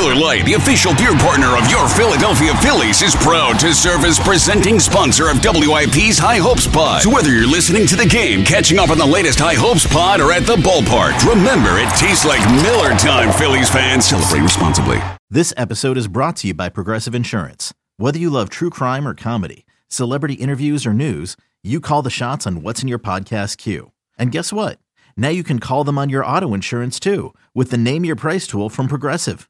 Miller Lite, the official beer partner of your Philadelphia Phillies, is proud to serve as presenting sponsor of WIP's High Hopes Pod. So whether you're listening to the game, catching up on the latest High Hopes Pod, or at the ballpark, remember it tastes like Miller time, Phillies fans. Celebrate responsibly. This episode is brought to you by Progressive Insurance. Whether you love true crime or comedy, celebrity interviews or news, you call the shots on what's in your podcast queue. And guess what? Now you can call them on your auto insurance too with the Name Your Price tool from Progressive.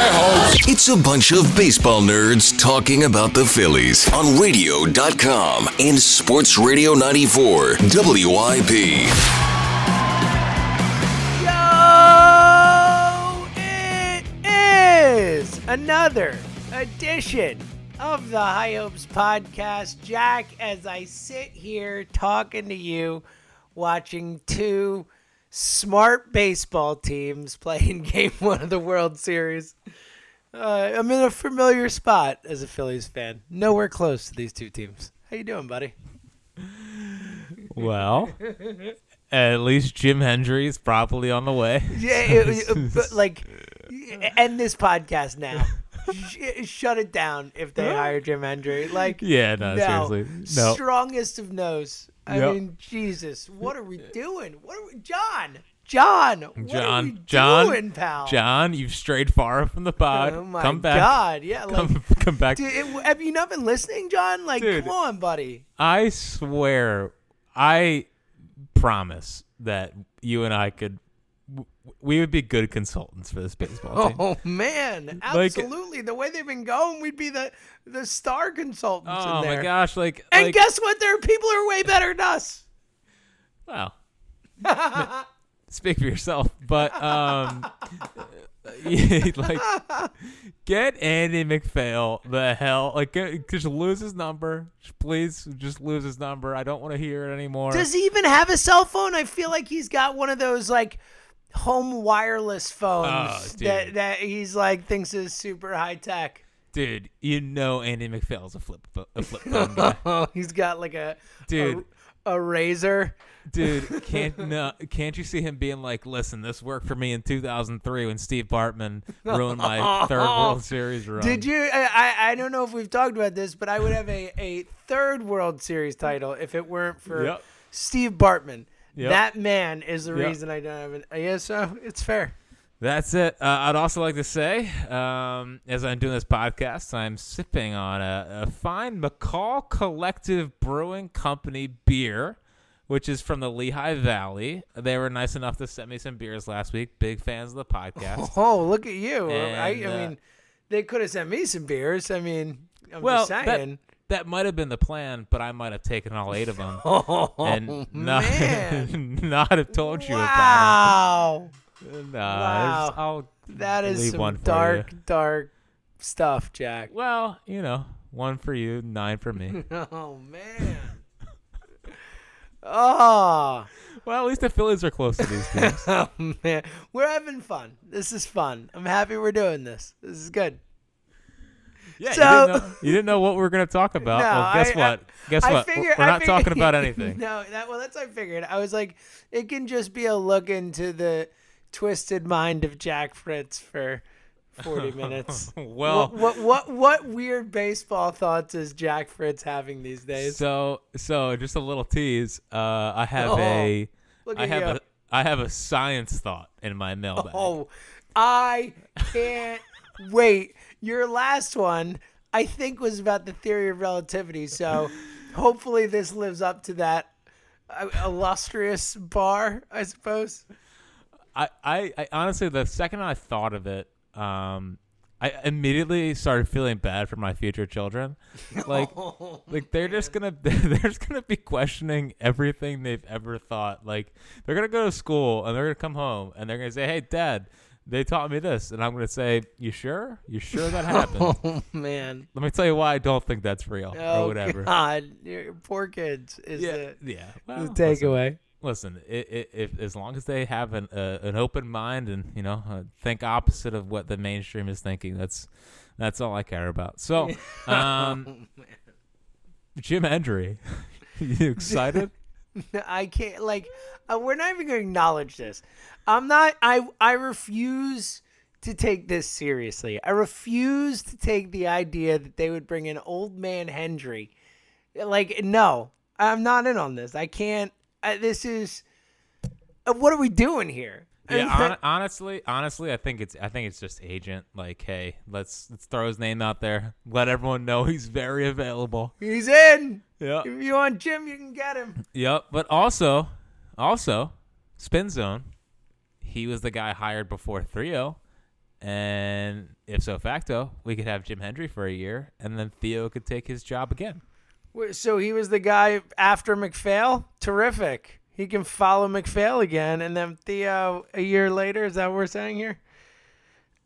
It's a bunch of baseball nerds talking about the Phillies on radio.com and Sports Radio 94 WIP. Yo! It is another edition of the High Hopes Podcast. Jack, as I sit here talking to you, watching two smart baseball teams playing game one of the World Series. Uh, I'm in a familiar spot as a Phillies fan. Nowhere close to these two teams. How you doing, buddy? Well, at least Jim Hendry is probably on the way. Yeah, it- it- but like, end this podcast now. Sh- shut it down if they hire Jim Hendry. Like, Yeah, no, no, seriously. No. strongest of no's. I Yep. mean, Jesus, what are we doing? What are we, John? John, what are we John, John, doing, pal? John, you've strayed far from the pod. oh my come back. God, yeah, like, Come, come back. dude, it, have you not been listening, John? Like, Dude. come on, buddy. I swear, I promise that you and I could, we would be good consultants for this baseball team. Oh man, Like- absolutely. the way they've been going, we'd be the the star consultants Oh in there. my gosh! Like, And like, guess what? There are people who are way better than us. Well, speak for yourself. But um, like, get Andy MacPhail the hell. Like, get, just lose his number. Please, just lose his number. I don't want to hear it anymore. Does he even have a cell phone? I feel like he's got one of those like home wireless phones Oh, that that he's like thinks is super high tech. Dude, you know Andy MacPhail's a flip a flip phone guy. Oh, he's got like a Dude. a, a Razr. Dude, can't no, can't you see him being like, "Listen, this worked for me in 2003 when Steve Bartman ruined my third World Series run." Did you? I, I I don't know if we've talked about this, but I would have a, a third World Series title if it weren't for Yep. Steve Bartman. Yep. That man is the Yep. reason I don't have it. Yeah, so it's fair. That's it. Uh, I'd also like to say, um, as I'm doing this podcast, I'm sipping on a, a fine McCall Collective Brewing Company beer, which is from the Lehigh Valley. They were nice enough to send me some beers last week. Big fans of the podcast. Oh, look at you! I, And, I uh, mean, they could have sent me some beers. I mean, I'm well, just saying. that might have been the plan, but I might have taken all eight of them oh and not, not have told you about it. Nah, Wow. I'll that is some dark, you. dark stuff, Jack. Well, you know, one for you, nine for me. Oh man. Oh. well, at least the Phillies are close to these teams. Oh man, we're having fun. This is fun. I'm happy we're doing this. This is good. Yeah, So- you, didn't know, you didn't know what we were going to talk about. No, well, guess I- I- what? guess I what? figured- we're not figured- talking about anything. no, that well, that's what I figured. I was like, it can just be a look into the twisted mind of Jack Fritz for 40 minutes. well, what, what what what weird baseball thoughts is Jack Fritz having these days? so so just a little tease. Uh, I have Oh, a Look I have you. a I have a science thought in my mailbag. Oh, I can't wait. Your last one, I think, was about the theory of relativity. So hopefully this lives up to that uh, illustrious bar, I suppose. I, I, I honestly, the second I thought of it, um, I immediately started feeling bad for my future children. Like, like they're just gonna they're just gonna be questioning everything they've ever thought. Like, they're gonna go to school and they're gonna come home and they're gonna say, "Hey, Dad, they taught me this, and I'm gonna say, you sure? You sure that happened? Oh man. Let me tell you why I don't think that's real Oh or whatever. God, Your poor kids is Yeah, the, yeah. the Well, listen, takeaway. listen, i i if as long as they have an uh, an open mind and you know uh, think opposite of what the mainstream is thinking, that's that's all I care about. So, um, Jim Hendry, you excited? I can't like uh, we're not even going to acknowledge this. I'm not I I refuse to take this seriously. I refuse to take the idea that they would bring an old man Hendry. Like no, I'm not in on this. I can't this is uh, what are we doing here? Yeah, hon- honestly, honestly, I think it's I think it's just agent. Like, hey, let's let's throw his name out there, let everyone know he's very available. He's in. Yeah, If you want Jim, you can get him. Yep, but also, also, Spin Zone, he was the guy hired before 3 and ipso facto, we could have Jim Hendry for a year, and then Theo could take his job again. Wait, So he was the guy after MacPhail? Terrific. He can follow MacPhail again, and then Theo a year later. Is that what we're saying here?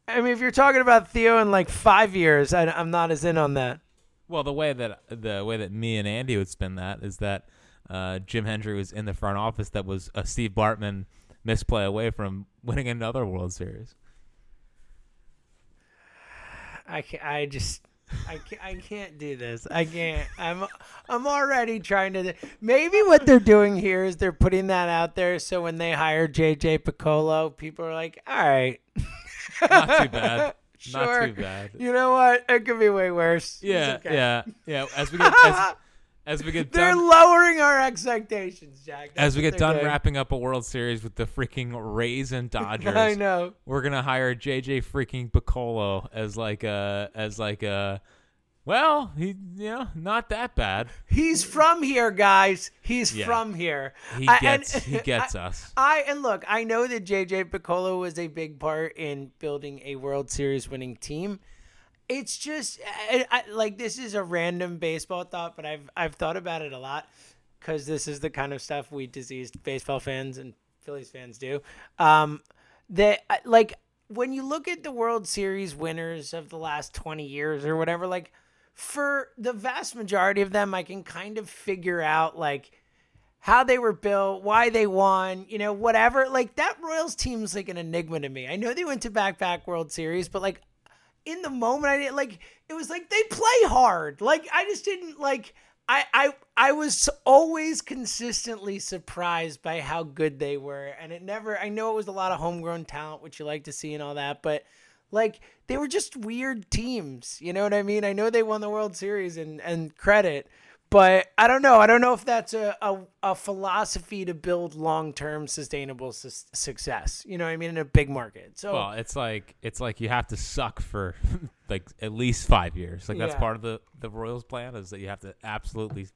I mean, if you're talking about Theo in like five years, I, I'm not as in on that. Well, the way that the way that me and Andy would spin that is that uh, Jim Hendry was in the front office that was a Steve Bartman misplay away from winning another World Series. I I just I can't, I can't do this. I can't. I'm I'm already trying to. Maybe what they're doing here is they're putting that out there so when they hire JJ Picollo, people are like, all right, Not too bad. Sure. Not too bad. you know what? It could be way worse. Yeah, okay. yeah, yeah. As we get as, as we get They're done, lowering our expectations, Jack. That's as we get done doing. wrapping up a World Series with the freaking Rays and Dodgers, I know. we're gonna hire JJ freaking Picollo as like a as like a well, he you know not that bad. He's from here, guys. He's Yeah. from here. He I- gets and- he gets I, us. I and look, I know that JJ Picollo was a big part in building a World Series winning team. It's just I, I, like this is a random baseball thought, but I've I've thought about it a lot because this is the kind of stuff we diseased baseball fans and Phillies fans do. Um, that like when you look at the World Series winners of the last twenty years or whatever, like for the vast majority of them, I can kind of figure out like how they were built, why they won, you know, whatever. Like that Royals team's like an enigma to me. I know they went to back back World Series, but like in the moment I didn't like it was like they play hard. Like I just didn't like I I I was always consistently surprised by how good they were. And it never I know it was a lot of homegrown talent, which you like to see and all that, but like they were just weird teams. You know what I mean? I know they won the World Series and and credit, but I don't know. I don't know if that's a a, a philosophy to build long term sustainable su- success. You know what I mean? In a big market. So Well, it's like it's like you have to suck for like at least five years. Like that's Yeah. part of the the Royals plan is that you have to absolutely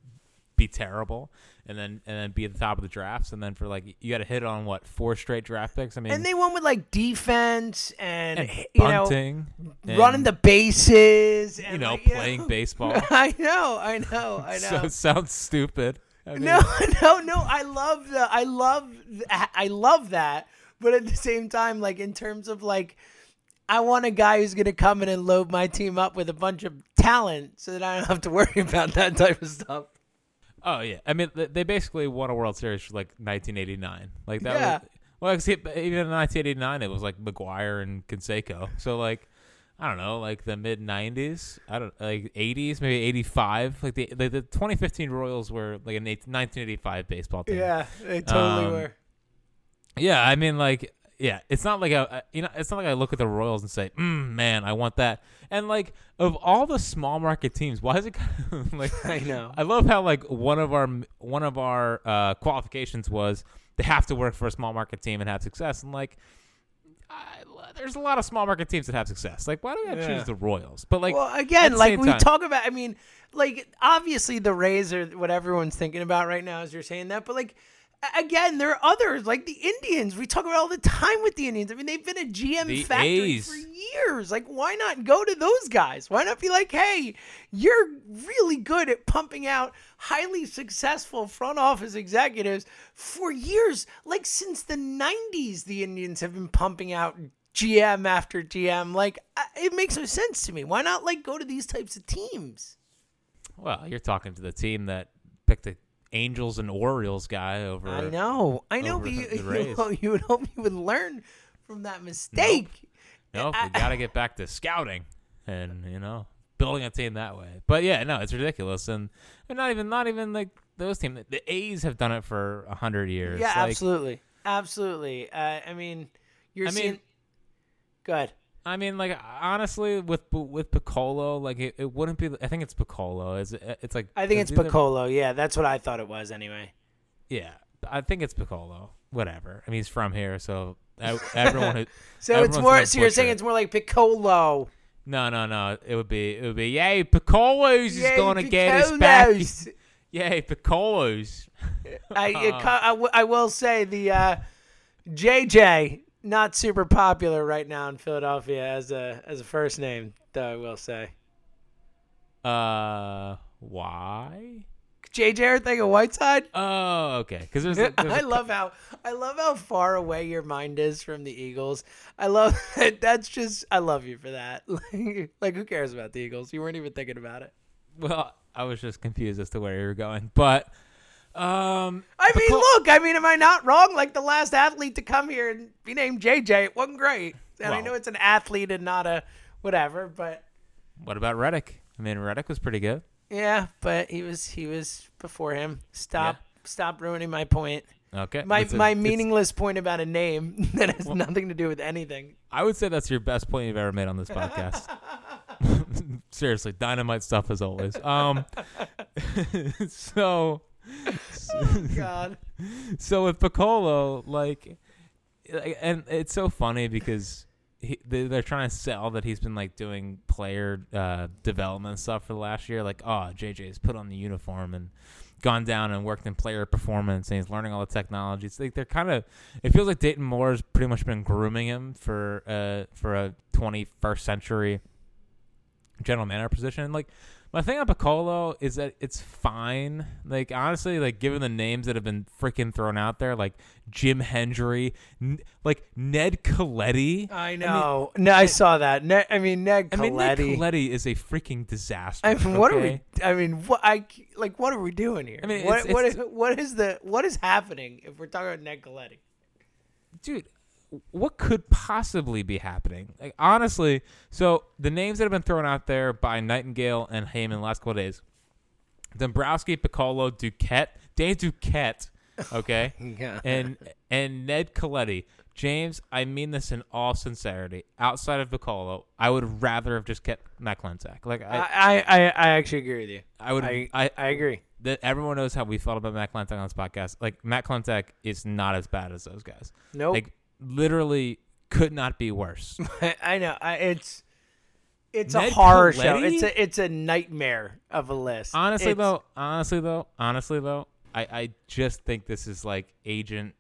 be terrible and then and then be at the top of the drafts and then for like you got to hit on what four straight draft picks. I mean, and they went with like defense and, and you know bunting, running the bases and you know like, playing baseball. I know, I know, I know. so it sounds stupid. I mean, No, no, no. I love the. I love. I love that. But at the same time, like in terms of like, I want a guy who's gonna come in and load my team up with a bunch of talent, so that I don't have to worry about that type of stuff. Oh yeah, I mean they basically won a World Series for like 1989. Like that. Yeah. Was, well, even in 1989, it was like McGwire and Canseco. So like, I don't know, like the mid 90s. I don't like 80s, maybe 85. Like the the, the 2015 Royals were like a 1985 baseball team. Yeah, they totally Um, were. Yeah, I mean, like, yeah, it's not like a, you know, it's not like I look at the Royals and say, mm, man, I want that. And like, of all the small market teams, why is it kind of like? I know. I love how like one of our one of our uh, qualifications was they have to work for a small market team and have success. And like, I, there's a lot of small market teams that have success. Like, why do I Yeah. choose the Royals? But like, well, again, like we time- talk about. I mean, like obviously the Rays are what everyone's thinking about right now as you're saying that, but like. A- Again, there are others like the Indians. We talk about all the time with the Indians. I mean, they've been a GM The factory A's. for years. Like, why not go to those guys? Why not be like, hey, you're really good at pumping out highly successful front office executives for years. Like since the '90s, the Indians have been pumping out GM after GM. Like uh, it makes no sense to me. Why not like go to these types of teams? Well, you're talking to the team that picked the Angels and Orioles guy over. I know, I know, but you, you, you would hope you would learn from that mistake. No, I- we got to get back to scouting and you know building a team that way. But yeah, no, it's ridiculous, and, and not even not even like those teams. The A's have done it for a hundred years. Yeah, Like, absolutely, absolutely. Uh, I mean, you're I mean- seeing. Go ahead. I mean, like honestly, with with Piccolo, like it, it wouldn't be. I think it's Piccolo. Is it, it's like I think it's either- Piccolo. Yeah, that's what I thought it was anyway. Yeah, I think it's Piccolo. Whatever. I mean, he's from here, so everyone. Who, So it's more. So you're saying it. it's more like Piccolo. No, no, no. It would be. It would be. Yay, Piccolo's is going to get us back. Piccolos. Yay, Piccolo's. I, it, I, w- I will say the uh, JJ not super popular right now in Philadelphia as a as a first name. Though I will say Uh, why? JJ Arcega-Whiteside. Oh, okay. Because there's, there's I love how I love how far away your mind is from the Eagles. I love that's just I love you for that. Like, like who cares about the Eagles? You weren't even thinking about it. Well, I was just confused as to where you were going, but um, I mean, look, I mean, am I not wrong? Like the last athlete to come here and be named JJ, it wasn't great. And I know it's an athlete and not a whatever, but what about Redick? I mean, Redick was pretty good. yeah, but he was he was before him. Stop stop ruining my point. Okay, My a- my meaningless point about a name that has nothing to do with anything. I would say that's your best point you've ever made on this podcast. Seriously, dynamite stuff as always. Um, so God. so with Picollo, like, and it's so funny because he, they, they're trying to sell that he's been like doing player uh, development stuff for the last year. Like, oh, JJ's put on the uniform and gone down and worked in player performance, and he's learning all the technology. It's like they're kind of. It feels like Dayton Moore has pretty much been grooming him for uh for a 21st century general manager position. Like my thing on Picollo is that it's fine. Like honestly, like given the names that have been freaking thrown out there, like Jim Hendry, n- like Ned Colletti. I know. no, I saw that. Ne- I mean, Ned I mean, Ned Colletti. Colletti is a freaking disaster. I mean, what are we? I mean, what? I like. What are we doing here? I mean, what? it's- what, is, it's- what is the? What is happening if we're talking about Ned Colletti? dude? What could possibly be happening? Like honestly, so the names that have been thrown out there by Nightengale and Heyman the last couple of days: Dombrowski, Picollo, Duquette, Dave Duquette. Okay. Yeah. and and Ned Colletti. James, I mean this in all sincerity. Outside of Picollo, I would rather have just kept Matt Klentak. Like I, I, I, I actually agree with you. I would, I, I, I agree. that everyone knows how we felt about Matt Klentak on this podcast. Like Matt Klentak is not as bad as those guys. Nope. Like literally could not be worse. I know. I, it's it's a Ned horror show. It's a it's a nightmare of a list. honestly It's- though, honestly though, honestly though, I, I just think this is like agent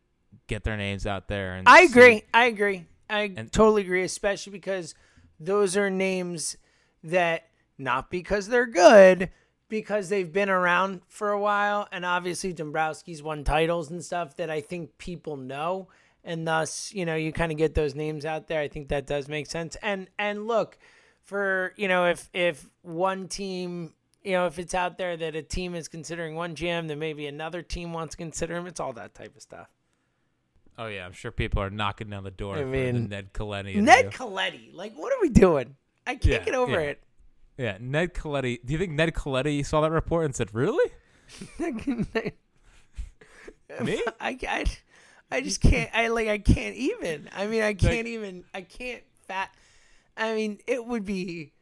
get their names out there and I see- agree. I agree. I And- totally agree, especially because those are names that not because they're good, because they've been around for a while, and obviously Dombrowski's won titles and stuff that I think people know, and thus you know you kind of get those names out there. I think that does make sense. And and look, for you know if if one team. You know, if it's out there that a team is considering one GM, then maybe another team wants to consider him. It's all that type of stuff. Oh yeah, I'm sure people are knocking down the door I for the mean, Ned Colletti. Ned. Colletti. Like, what are we doing? I can't Yeah, get over yeah. it. Yeah, Ned Colletti. Do you think Ned Colletti saw that report and said, "Really? Me? I, I, I just can't. I like. I can't even. I mean, I can't even. I can't fat. I mean, it would be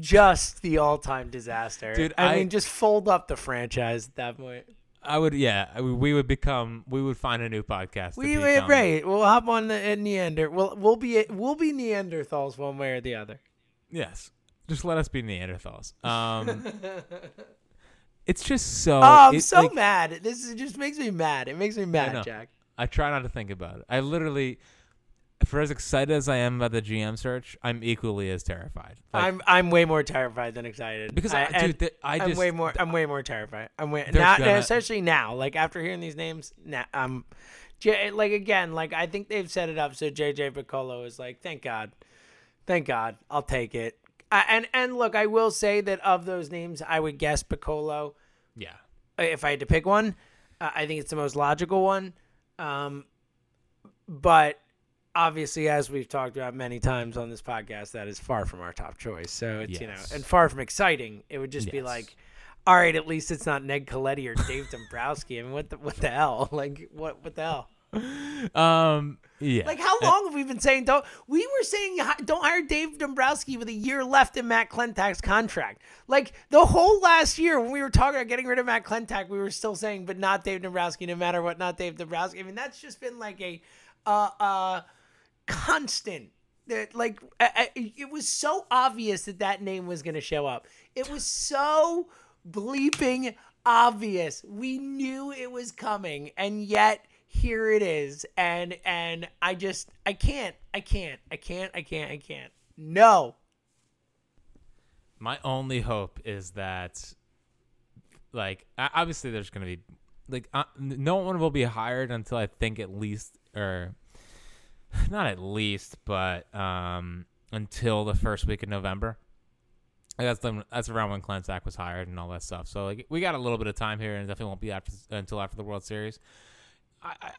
just the all-time disaster, Dude, I, I- mean, just fold up the franchise at that point. I would. Yeah, we would become. We would find a new podcast. We become- right. We'll hop on the uh, Neander. We'll we'll be we'll be Neanderthals one way or the other. Yes, just let us be Neanderthals. Um, it's just so. Oh, I'm it- so like, mad. This is, just makes me mad. It makes me mad, Jack. I try not to think about it. I literally, for as excited as I am about the GM search, I'm equally as terrified. Like, I'm I'm way more terrified than excited because I, and dude, th- I I'm just way more I'm way more terrified. I'm way not gonna- especially now. Like after hearing these names, now I'm J- like again, like I think they've set it up so JJ Picollo is like, thank God, thank God, I'll take it. Uh, and and look, I will say that of those names, I would guess Picollo Yeah. if I had to pick one. Uh, I think it's the most logical one. Um, but obviously, as we've talked about many times on this podcast, that is far from our top choice. So it's you know, and far from exciting. It would just be like, all right, at least it's not Ned Colletti or Dave Dombrowski. I mean, what the what the hell? Like what what the hell? Um. Yeah. Like how long have we been saying don't? We were saying don't hire Dave Dombrowski with a year left in Matt Klentak's contract. Like the whole last year when we were talking about getting rid of Matt Klentak, we were still saying, but not Dave Dombrowski, no matter what, not Dave Dombrowski. I mean, that's just been like a uh uh constant. That like I, I, it was so obvious that that name was going to show up. It was so bleeping obvious. We knew it was coming, and yet here it is. And and I just I can't I can't I can't I can't I can't. No. My only hope is that, like, obviously there's gonna be, like, uh, no one will be hired until I think at least, or not at least, but um, until the first week of November. That's the, that's around when Klentak was hired and all that stuff. So like we got a little bit of time here, and definitely won't be after until after the World Series. I, I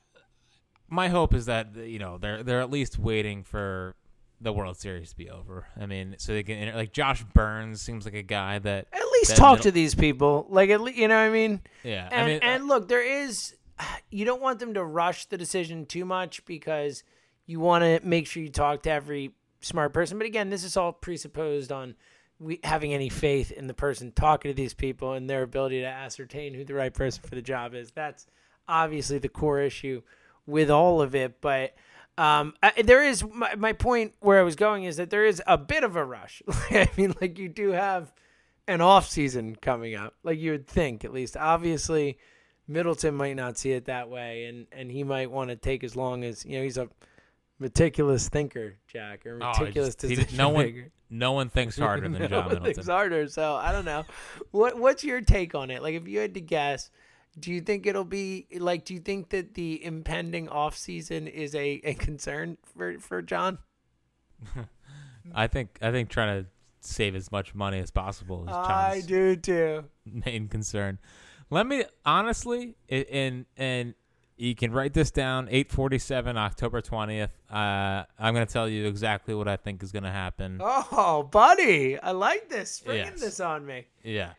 my hope is that you know they're they're at least waiting for the World Series to be over. I mean, so they can like Josh Byrnes seems like a guy that At least that talk middle- to these people. Like at least you know what I mean. yeah. And I mean, uh, and look, there is you don't want them to rush the decision too much because you want to make sure you talk to every smart person. But again, this is all presupposed on we having any faith in the person talking to these people and their ability to ascertain who the right person for the job is. That's obviously the core issue with all of it. But um, I, there is my, my point where I was going is that there is a bit of a rush. I mean, like you do have an off season coming up, like you would think at least. Obviously, Middleton might not see it that way, and and he might want to take as long as you know he's a meticulous thinker, Jack, or oh, meticulous just- he- decision no one no one thinks harder than No John one Middleton. thinks harder. So I don't know. What what's your take on it? Like, if you had to guess, do you think it'll be like? Do you think that the impending off season is a, a concern for for John? I think I think trying to save as much money as possible is I do too. main concern. Let me honestly, and and you can write this down. Eight forty seven, October twentieth. Uh, I'm gonna tell you exactly what I think is gonna happen. Oh, buddy, I like this. Springing Yes. this on me. Yeah,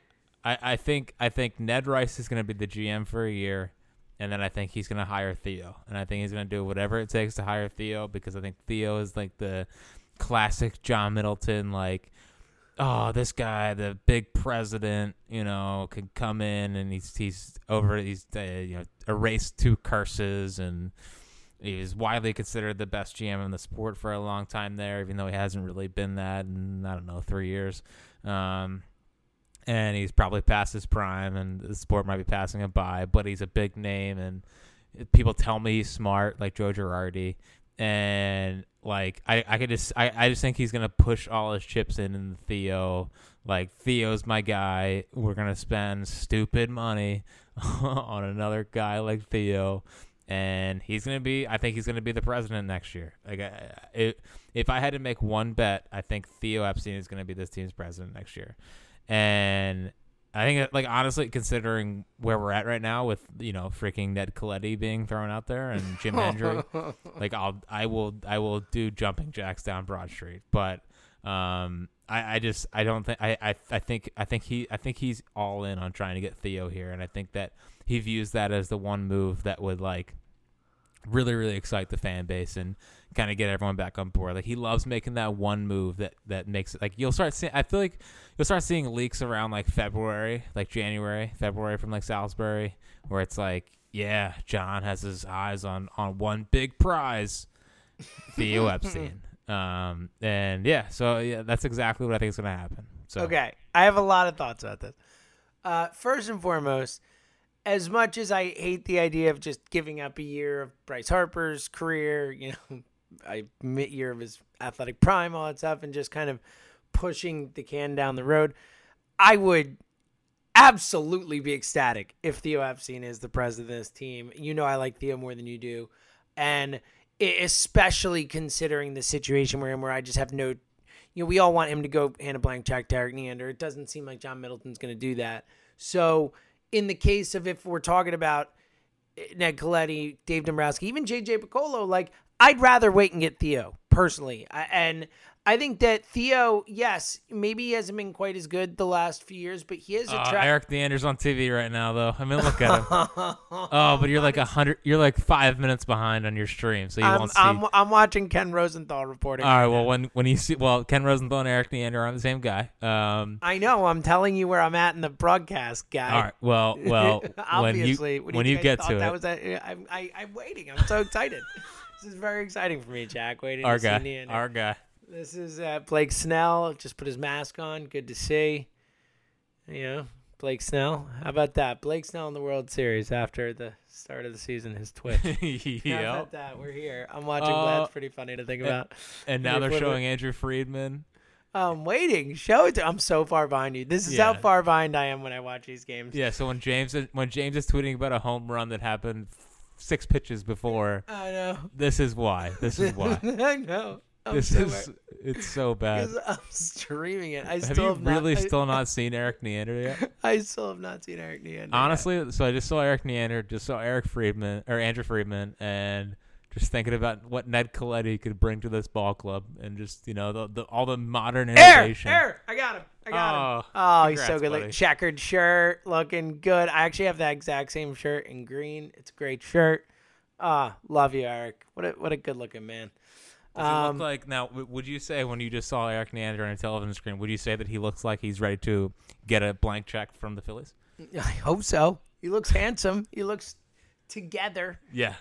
I, I think I think Ned Rice is gonna be the GM for a year, and then I think he's gonna hire Theo, and I think he's gonna do whatever it takes to hire Theo because I think Theo is like the classic John Middleton, like, oh, this guy, the big president, you know, can come in and he's he's over, he's uh, you know erased two curses and. He's widely considered the best GM in the sport for a long time there, even though he hasn't really been that in I don't know three years. Um, and he's probably past his prime, and the sport might be passing him by. But he's a big name, and people tell me he's smart, like Joe Girardi. And like I, I could just, I, I just think he's gonna push all his chips in in Theo. Like Theo's my guy. We're gonna spend stupid money on another guy like Theo, and he's gonna be. I think he's gonna be the president next year. Like, I, it, if I had to make one bet, I think Theo Epstein is gonna be this team's president next year and I think like honestly, considering where we're at right now with you know freaking Ned Colletti being thrown out there and Jim Hendry, like I'll I will I will do jumping jacks down Broad Street, but um I, I just I don't think I, I I think I think he I think he's all in on trying to get Theo here, and I think that he views that as the one move that would like really really excite the fan base and kind of get everyone back on board. Like he loves making that one move that that makes it like you'll start seeing. I feel like you'll start seeing leaks around like February, like January, February from like Salisbury, where it's like, yeah, John has his eyes on on one big prize, Theo Epstein. Um, and yeah, so yeah, that's exactly what I think is gonna happen. So Okay, I have a lot of thoughts about this. Uh, first and foremost, as much as I hate the idea of just giving up a year of Bryce Harper's career, you know, I mid year of his athletic prime, all that stuff, and just kind of pushing the can down the road, I would absolutely be ecstatic if Theo Epstein is the president of this team. You know, I like Theo more than you do, and especially considering the situation we're in, where I just have no. You know, we all want him to go hand a blank check to Erik Neander. It doesn't seem like John Middleton's going to do that. So, in the case of if we're talking about eh, Ned Colletti, Dave Dombrowski, even JJ Picollo, like I'd rather wait and get Theo personally. I, and I think that Theo, yes, maybe he hasn't been quite as good the last few years, but he is a Uh, track. Erik Neander's on TV right now, though. I mean, look at him. oh, but you're like a hundred. You're like five minutes behind on your stream, so you I'm, won't see. I'm, I'm watching Ken Rosenthal reporting. All right. right Well, now. when when you see, well, Ken Rosenthal and Erik Neander are the same guy. Um. I know. I'm telling you where I'm at in the broadcast, guy. All right. Well, well, Obviously, when you when you guys get to that it, was a, I'm, I, I'm waiting. I'm so excited. this is very exciting for me, Jack. Waiting our to see guy, Neander. our guy. This is uh, Blake Snell. Just put his mask on. Good to see. You know, Blake Snell. How about that? Blake Snell in the World Series after the start of the season. His Twitch. How yeah. about that? We're here. I'm watching. Uh, That's pretty funny to think about. And now they're showing Andrew Friedman. I'm waiting. Show it. To, I'm so far behind you. This is how far behind I am when I watch these games. Yeah. So when James is, when James is tweeting about a home run that happened six pitches before, I know. this is why. This is why. I know. I'm this so is it's so bad. I'm streaming it. I Have still you have really not, I- still not seen Erik Neander yet? I still have not seen Erik Neander. yet. Honestly, so I just saw Erik Neander, just saw Eric Friedman or Andrew Friedman, and just thinking about what Ned Colletti could bring to this ball club, and just you know the, the all the modern Air, innovation. air. I got him. I got him. Oh, Oh, he's so good. buddy. Like checkered shirt, looking good. I actually have that exact same shirt in green. It's a great shirt. Ah, love you, Eric. What a what a good looking man. Does he look Um, like now? Would you say when you just saw Erik Neander on a television screen, would you say that he looks like he's ready to get a blank check from the Phillies? I hope so. He looks handsome. He looks together. Yeah,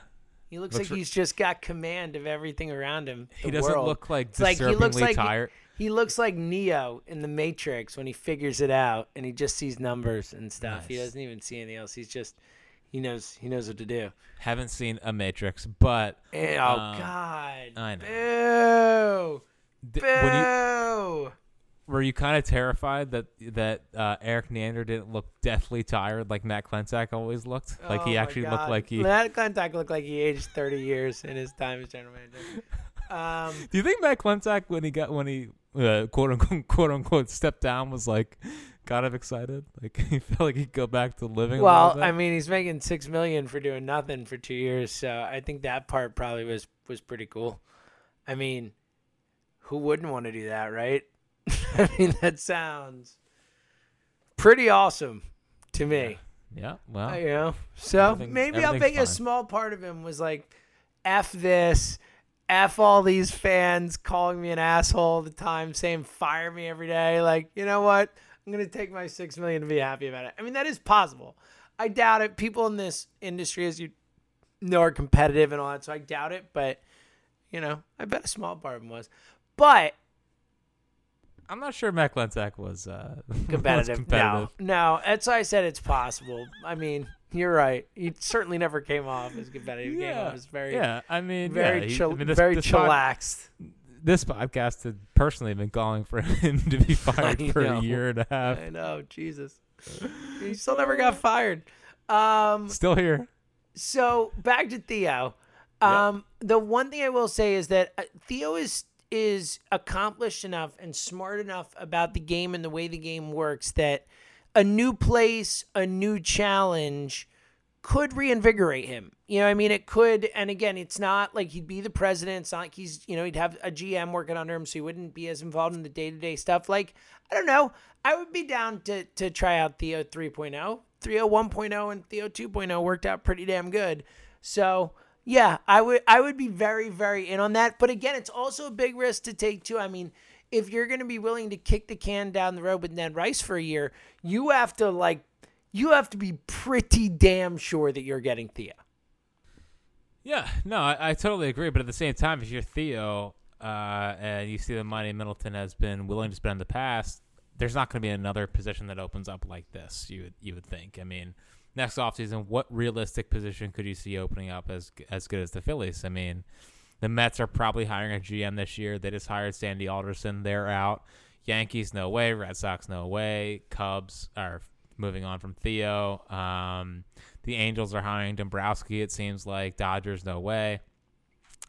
He looks, Looks like re- he's just got command of everything around him. he doesn't world. look like It's like he looks like tired. He looks like Neo in the Matrix when he figures it out and he just sees numbers and stuff. He doesn't even see anything else. He's just he knows he knows what to do. Haven't seen a Matrix, but And- oh Um, God! I know. Boo! when you, Boo! Were you kind of terrified that that uh, Erik Neander didn't look deathly tired like Matt Klentak always looked? Like Oh he actually looked like he. Matt Klentak looked like he aged thirty years in his time as general manager. Um, Do you think Matt Klentak when he got when he uh, quote unquote quote unquote stepped down was like kind of excited? Like he felt like he'd go back to living. well? I mean, he's making six million for doing nothing for two years, so I think that part probably was was pretty cool. I mean, who wouldn't want to do that, right? I mean, that sounds pretty awesome to me. yeah. Well, Uh, you know, so maybe I'll think a small part of him was like, "F this." F all these fans calling me an asshole all the time, saying fire me every day. Like, you know what? I'm gonna take my six million to be happy about it. I mean, that is possible. I doubt it. People in this industry, as you know, are competitive and all that, so I doubt it. But you know, I bet a small part of him was. But I'm not sure Klentak was uh, was competitive. competitive. No, no. That's why I said it's possible. I mean, you're right. He certainly never came off as competitive. He came off as very, yeah. I mean, very yeah, he- chill, I mean, this, very this pod- chillaxed. this podcast had personally been calling for him to be fired I for know. a year and a half. I know, Jesus. He still never got fired. Um, Still here. so back to Theo. Um, the one thing I will say is that uh, Theo is is accomplished enough and smart enough about the game and the way the game works that a new place, a new challenge could reinvigorate him. You know, I mean, it could. And again, it's not like he'd be the president. It's not like he's, you know, he'd have a GM working under him, so he wouldn't be as involved in the day to day stuff. Like, I don't know. I would be down to to try out Theo 3.0. Theo 1.0 and Theo 2.0 worked out pretty damn good. So yeah, I would I would be very very in on that. But again, it's also a big risk to take too. I mean, if you're going to be willing to kick the can down the road with Ned Rice for a year, you have to like you have to be pretty damn sure that you're getting Theo. Yeah, no, I, I totally agree. But at the same time, if you're Theo uh, and you see the money Middleton has been willing to spend in the past, there's not going to be another position that opens up like this. You would you would think. I mean, next offseason, what realistic position could you see opening up as as good as the Phillies? I mean, the Mets are probably hiring a GM this year. They just hired Sandy Alderson. They're out. Yankees, no way. Red Sox, no way. Cubs are moving on from Theo. Um, the Angels are hiring Dombrowski. It seems like Dodgers, no way.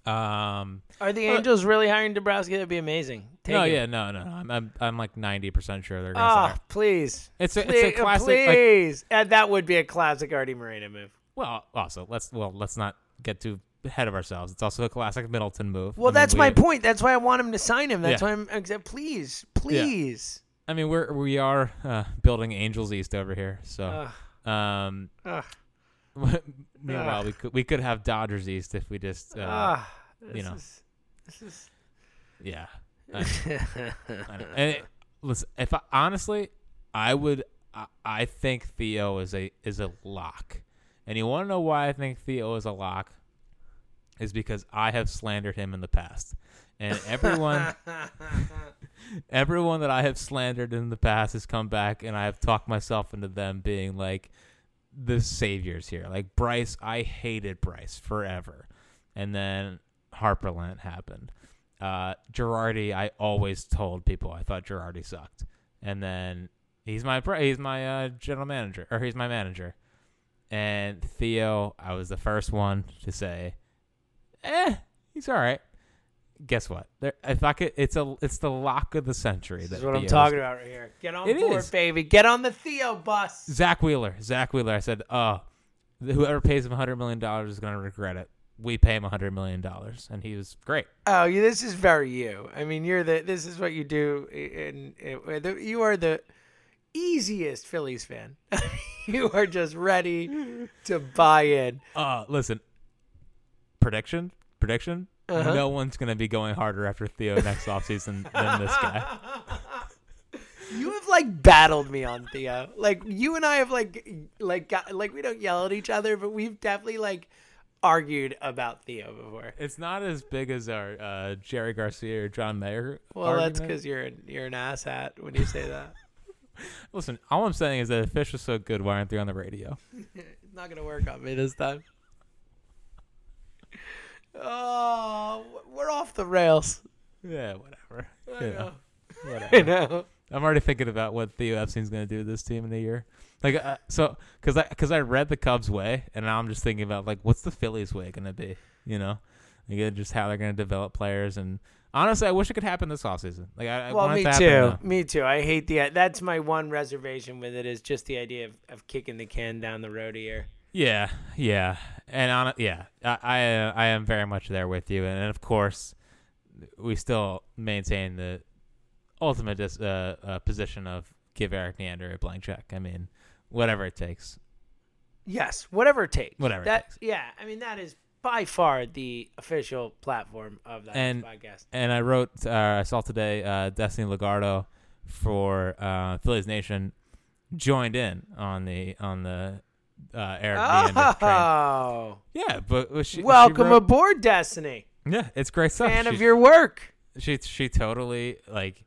Um, Are the Uh, Angels really hiring Dombrowski? That'd be amazing. Take no, him. yeah, no, no. I'm, I'm, I'm like ninety percent sure they're gonna. Ah, sign. please. It's a, Please, it's a classic. Like, please. and that would be a classic Arte Moreno move. well, also let's well let's not get too ahead of ourselves. It's also a classic Middleton move. Well, I mean, that's my point. That's why I want him to sign him. That's Yeah. why I'm. Please, please. I mean, we're we are uh, building Angels East over here, so. Ugh, Um, ugh, meanwhile, we could we could have Dodgers East if we just uh, ugh. you know. is- This is. yeah. I, I know. And it, listen, if I, honestly, I would I, I think Theo is a is a lock, and you want to know why I think Theo is a lock? Is because I have slandered him in the past, and everyone everyone that I have slandered in the past has come back, and I have talked myself into them being like the saviors here. Like Bryce, I hated Bryce forever, and then Harperland happened. Uh, Girardi, I always told people I thought Girardi sucked, and then he's my he's my uh, general manager or he's my manager, and Theo, I was the first one to say, eh, he's all right. Guess what? There, if I could, it's a it's the lock of the century. This is what I'm talking about right here. Get on board, is. baby. Get on the Theo bus. Zack Wheeler. Zack Wheeler. I said, oh, whoever pays him $100 million is going to regret it. We pay him $100 million. And he was great. Oh, this is very you. I mean, you're the. This is what you do. In, you are the easiest Phillies fan. you are just ready to buy in. Uh, listen, prediction, prediction. Uh-huh. No one's going to be going harder after Theo next offseason than this guy. You have like battled me on Theo. Like you and I have like like got, like we don't yell at each other, but we've definitely like argued about Theo before. It's not as big as our uh, Jerry Garcia or John Mayer. Well, that's because you're an, you're an asshat when you say that. Listen, all I'm saying is that if Phish was so good, why aren't they on the radio? it's not gonna work on me this time. Oh, we're off the rails. Yeah, whatever. I You know. know, I whatever. know. I'm already thinking about what Theo Epstein's going to do to this team in a year. Like, uh, so, because I, cause I read the Cubs' way, and now I'm just thinking about, like, what's the Phillies' way going to be? You know? Like, uh, just how they're going to develop players. And honestly, I wish it could happen this offseason. Like, I, I Well, want it me to happen too. now. Me too. I hate the. That's my one reservation with it is just the idea of, of kicking the can down the road here. Yeah, yeah. And on yeah, I, I, uh, I am very much there with you. And, of course, we still maintain the ultimate dis, uh, uh, position of give Erik Neander a blank check. I mean, whatever it takes. Yes, whatever it takes. Whatever it That takes. yeah. I mean that is by far the official platform of that And- podcast. and I wrote, uh, I saw today, uh, Destiny Lugardo for uh, Phillies Nation joined in on the on the uh, train. Oh, Yeah, but was she, she welcome wrote- aboard, Destiny. Yeah, it's great stuff. Fan of your work. she she totally like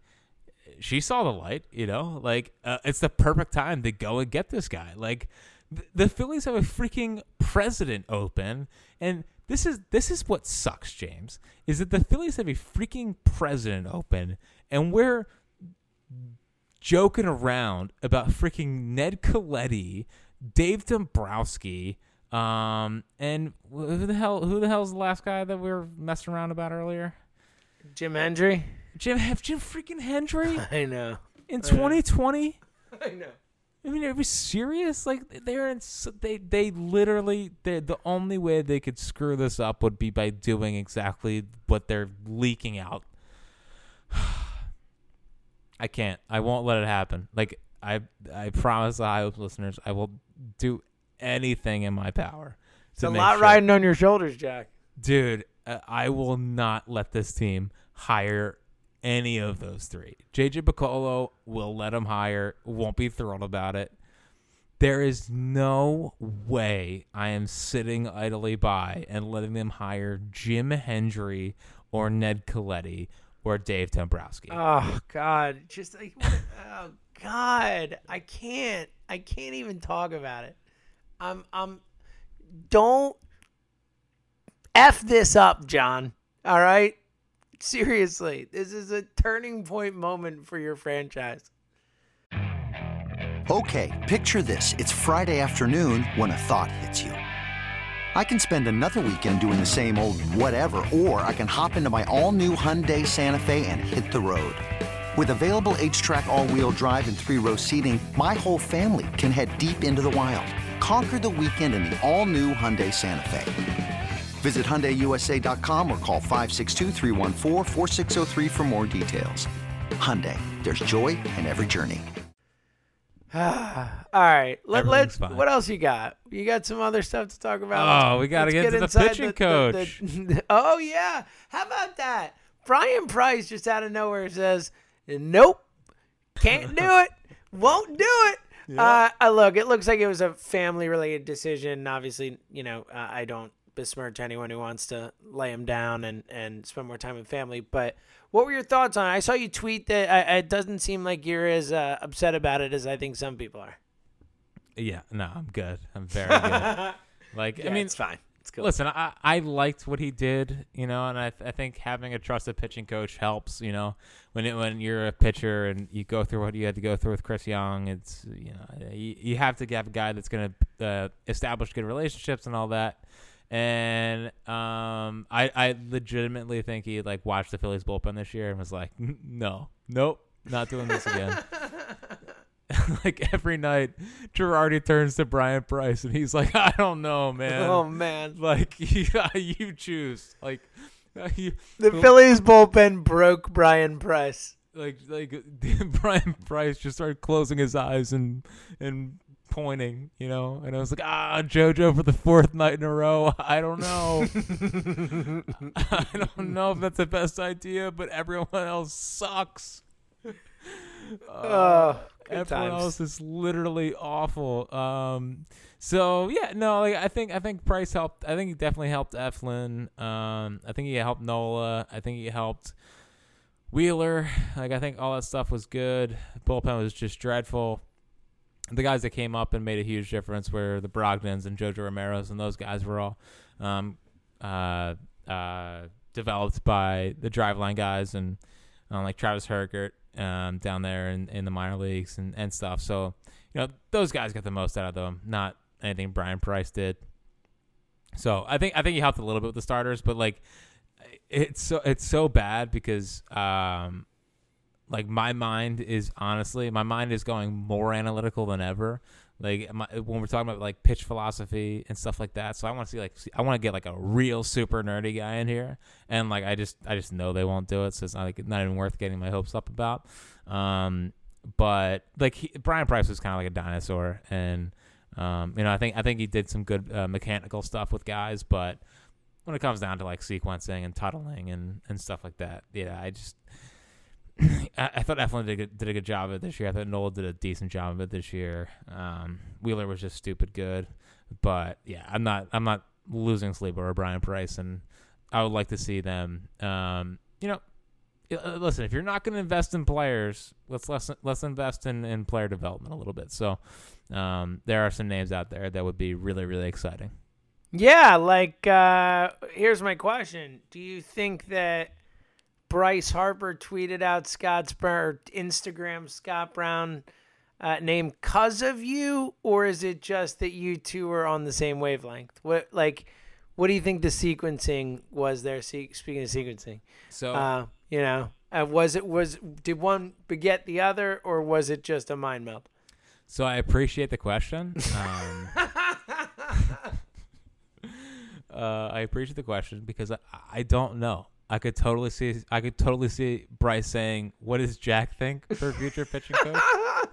she saw the light. You know, like uh, it's the perfect time to go and get this guy. Like th- the Phillies have a freaking president open, and this is this is what sucks, James, is that the Phillies have a freaking president open, and we're joking around about freaking Ned Colletti, Dave Dombrowski, um, and who the hell who the hell's the last guy that we were messing around about earlier? Jim Hendry. Jim have Jim freaking Hendry I know. in 2020. I know. I mean, are we serious? Like they're in, they they literally they the only way they could screw this up would be by doing exactly what they're leaking out. I can't. I won't let it happen. Like I I promise the High listeners, I will do anything in my power. It's a lot sure- riding on your shoulders, Jack. dude. Uh, I will not let this team hire any of those three. JJ Picollo will let him hire. Won't be thrilled about it. There is no way I am sitting idly by and letting them hire Jim Hendry or Ned Colletti or Dave Dombrowski. Oh God, just like oh God, I can't. I can't even talk about it. I'm. I'm. Don't f this up, John. All right. Seriously, this is a turning point moment for your franchise. Okay, picture this. It's Friday afternoon when a thought hits you. I can spend another weekend doing the same old whatever, or I can hop into my all new Hyundai Santa Fe and hit the road. With available HTRAC, all wheel drive, and three row seating, my whole family can head deep into the wild. Conquer the weekend in the all new Hyundai Santa Fe. Visit HyundaiUSA.com or call 562-314-4603 for more details. Hyundai, there's joy in every journey. All right. Let, let's. fine. What else you got? You got some other stuff to talk about? Oh, we gotta Let's get to the inside pitching the- coach. the- oh yeah. How about that? Bryan Price just out of nowhere says, "Nope, can't do it. Won't do it." Uh, uh, look, it looks like it was a family-related decision. Obviously, you know, uh, I don't besmirch anyone who wants to lay him down and and spend more time with family. But what were your thoughts on? it? I saw you tweet that. I, it doesn't seem like you're as uh, upset about it as I think some people are. Yeah, no, I'm good. I'm very good. like, Yeah, I mean, it's fine. It's cool. Listen, I, I liked what he did, you know, and I, I think having a trusted pitching coach helps, you know, when it, when you're a pitcher and you go through what you had to go through with Chris Young, it's you know you, you have to have a guy that's going to uh, establish good relationships and all that. And um, I I legitimately think he like watched the Phillies bullpen this year and was like, no, nope, not doing this again. like every night, Girardi turns to Bryan Price and he's like, I don't know, man. Oh man, Like you, you choose. Like you, the Phillies bullpen broke Bryan Price. like like Bryan Price just started closing his eyes and and pointing, you know. And I was like, ah, JoJo for the fourth night in a row. I don't know. I don't know if that's the best idea, but everyone else sucks. Oh, good Everyone times. else is literally awful. Um, so yeah, no, like I think I think Price helped. I think he definitely helped Eflin. Um, I think he helped Nola. I think he helped Wheeler. Like I think all that stuff was good. Bullpen was just dreadful. The guys that came up and made a huge difference were the Brogdons and Jojo Romero's, and those guys were all um, uh, uh, developed by the Driveline guys and um, like Travis Hergert um, down there in, in the minor leagues and, and stuff. So, you know, those guys got the most out of them, not anything Bryan Price did. So I think I think he helped a little bit with the starters, but like it's so it's so bad because um like my mind is honestly my mind is going more analytical than ever. Like when we're talking about like pitch philosophy and stuff like that, so I want to see like see, I want to get like a real super nerdy guy in here, and like I just I just know they won't do it, so it's not like not even worth getting my hopes up about. Um, but like he, Bryan Price was kind of like a dinosaur, and um, you know I think I think he did some good uh, mechanical stuff with guys, but when it comes down to like sequencing and tunneling and, and stuff like that, yeah, I just I, I thought Eflin did a, good, did a good job of it this year. I thought Nola did a decent job of it this year. Um, Wheeler was just stupid good, but yeah, I'm not I'm not losing sleep over Bryan Price, and I would like to see them. Um, you know, uh, listen, if you're not going to invest in players, let's let's let's invest in, in player development a little bit. So, um, there are some names out there that would be really really exciting. Yeah, like uh here's my question. Do you think that Bryce Harper tweeted out Scott's or Instagram Scott Brown uh, name cuz of you or is it just that you two are on the same wavelength? What like what do you think the sequencing was there Se- speaking of sequencing? So Uh, you know, uh, was it was did one beget the other or was it just a mind meld? So I appreciate the question. Um, uh, I appreciate the question because I, I don't know. I could totally see I could totally see Bryce saying, "What does Jack think for future pitching coach?"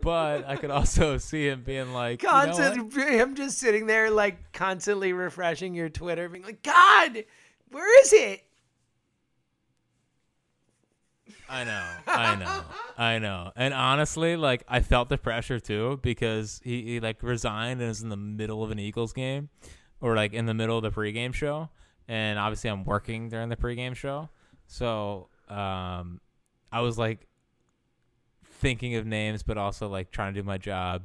but I could also see him being like, "You know? Constant, him just sitting there like constantly refreshing your Twitter, being like, God, where is it? I know, I know, I know. And honestly, like I felt the pressure too because he, he like resigned and was in the middle of an Eagles game, or like in the middle of the pregame show. And obviously, I'm working during the pregame show, so um, I was like thinking of names, but also like trying to do my job.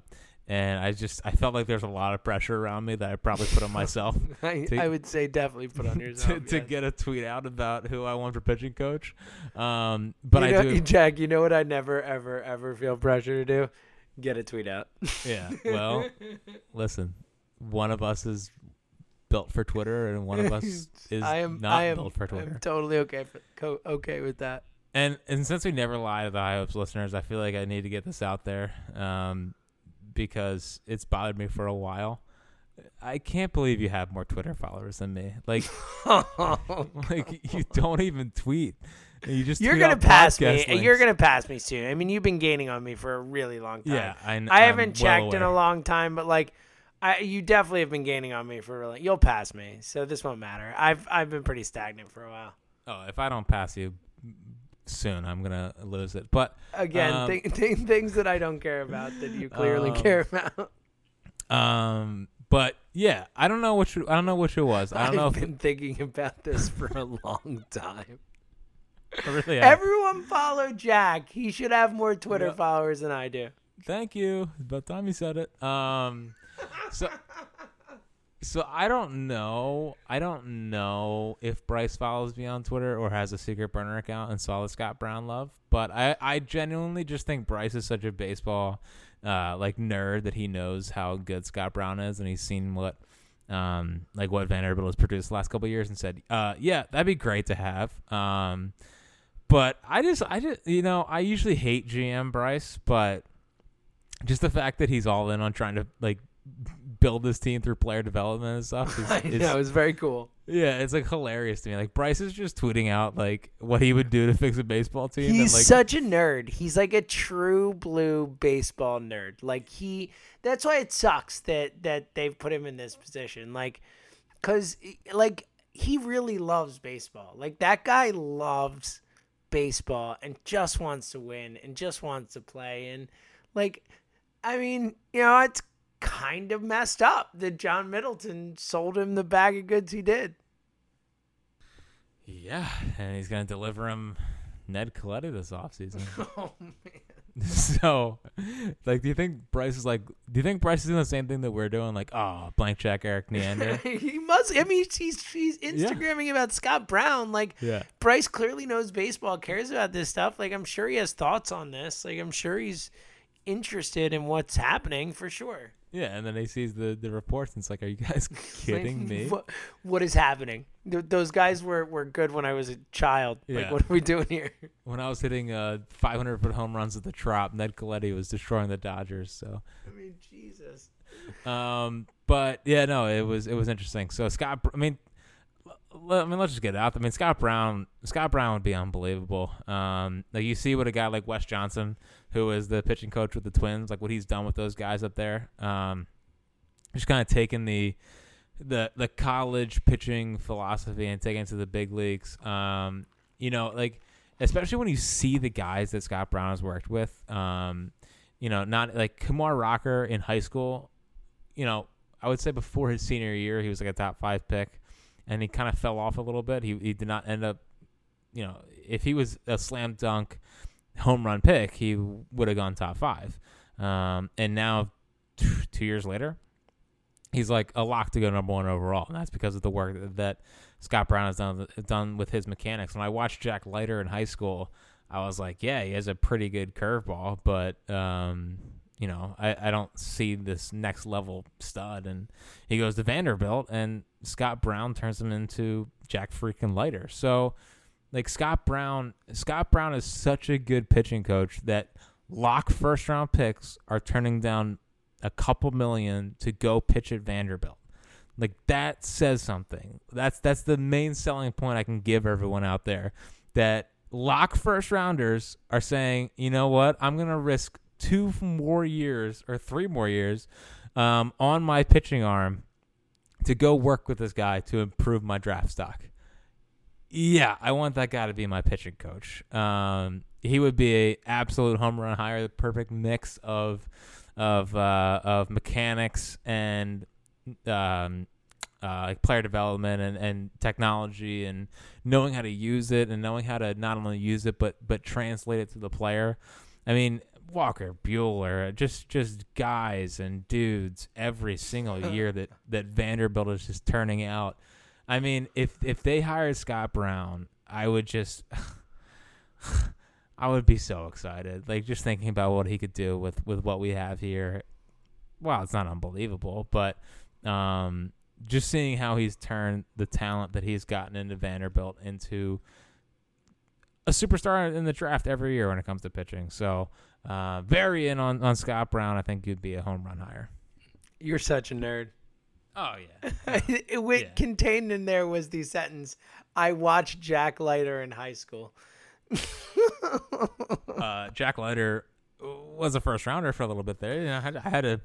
and I just I felt like there's a lot of pressure around me that I probably put on myself I, to- I would say definitely put on to, yourself. to yes. get a tweet out about who I want for pitching coach. Um, but you I do, Jack. You know what I never, ever, ever feel pressure to do? Get a tweet out. yeah. Well, listen, one of us is built for Twitter, and one of us is I am. not I am. built for I'm Twitter. totally okay. For, co- okay with that. And and since we never lie to the High Hopes listeners, I feel like I need to get this out there um, because it's bothered me for a while. I can't believe you have more Twitter followers than me. Like, like you don't even tweet. You just You're gonna pass me. podcast You're gonna pass me soon. I mean, you've been gaining on me for a really long time. Yeah, I, I I'm haven't well checked in a long time, but like, I you definitely have been gaining on me for really. You'll pass me, so this won't matter. I've I've been pretty stagnant for a while. Oh, if I don't pass you soon, I'm gonna lose it. But Again, Um, thi- thi- things that I don't care about that you clearly Um, care about. um, but yeah, I don't know which I don't know which it was. I don't know I've been thinking about this for a long time. Really. Everyone follow Jack. He should have more Twitter Yeah. followers than I do. Thank you. About time you said it. Um, so, so I don't know. I don't know if Bryce follows me on Twitter or has a secret burner account and saw the Scott Brown love. But I, I genuinely just think Bryce is such a baseball, uh, like nerd that he knows how good Scott Brown is, and he's seen what, um, like what Vanderbilt has produced the last couple years, and said, uh, yeah, that'd be great to have. Um, but I just, I just, you know, I usually hate GM Bryce, but just the fact that he's all in on trying to like build this team through player development and stuff. Is, I is- know it's very cool. yeah, it's like hilarious to me. Like Bryce is just tweeting out like what he would do to fix a baseball team. He's and, like, such a nerd. He's like a true blue baseball nerd. Like he that's why it sucks that that they've put him in this position. Like cuz like he really loves baseball. Like that guy loves baseball and just wants to win and just wants to play and like I mean, you know, it's kind of messed up that John Middleton sold him the bag of goods he did. yeah, and he's gonna deliver him Ned Colletti this offseason. Oh man. so, like, do you think Bryce is like? Do you think Bryce is doing the same thing that we're doing? Like, oh, blank check Erik Neander. he must. I mean, he's he's Instagramming about Scott Brown. Like yeah. Bryce clearly knows baseball, cares about this stuff. Like I'm sure he has thoughts on this. Like I'm sure he's interested in what's happening for sure. Yeah, and then he sees the, the reports and it's like, are you guys kidding me? What, what is happening? Th- those guys were, were good when I was a child. Like Yeah. what are we doing here? When I was hitting uh 500 foot home runs at the Trop, Ned Colletti was destroying the Dodgers. So, I mean, Jesus. um, but yeah, no, it was it was interesting. So Scott, Br- I mean, I mean, let's just get it out. I mean, Scott Brown, Scott Brown would be unbelievable. Um, like you see what a guy like Wes Johnson, who is the pitching coach with the Twins, like what he's done with those guys up there. Um, just kind of taking the the the college pitching philosophy and taking it to the big leagues. Um, you know, like especially when you see the guys that Scott Brown has worked with. Um, you know, not like Kumar Rocker in high school. You know, I would say before his senior year, he was like a top five pick, and he kind of fell off a little bit. He he did not end up. You know, if he was a slam dunk home run pick, he would have gone top five. Um, and now, t- two years later, he's like a lock to go number one overall, and that's because of the work that, Scott Brown has done done with his mechanics. When I watched Jack Leiter in high school, I was like, yeah, he has a pretty good curveball, but um, you know, I, I don't see this next level stud. And he goes to Vanderbilt, and Scott Brown turns him into Jack freaking Lighter. So, like Scott Brown, Scott Brown is such a good pitching coach that lock first round picks are turning down a couple million to go pitch at Vanderbilt. Like that says something. That's that's the main selling point I can give everyone out there. That lock first rounders are saying, you know what, I'm gonna risk two more years or three more years um, on my pitching arm to go work with this guy to improve my draft stock. Yeah, I want that guy to be my pitching coach. Um, he would be a absolute home run hire, the perfect mix of of uh, of mechanics and um, uh, like player development and, and technology and knowing how to use it and knowing how to not only use it but but translate it to the player. I mean, Walker Buehler, just just guys and dudes every single year that that Vanderbilt is just turning out. I mean, if if they hired Scott Brown, I would just I would be so excited. Like just thinking about what he could do with with what we have here. Well, it's not unbelievable, but um, just seeing how he's turned the talent that he's gotten into Vanderbilt into a superstar in the draft every year when it comes to pitching. So, uh, very in on, on Scott Brown. I think you'd be a home run hire. You're such a nerd. Oh yeah, it, went- Yeah. Contained in there was the sentence, "I watched Jack Leiter in high school." uh, Jack Leiter was a first rounder for a little bit there. You know, I had, I had to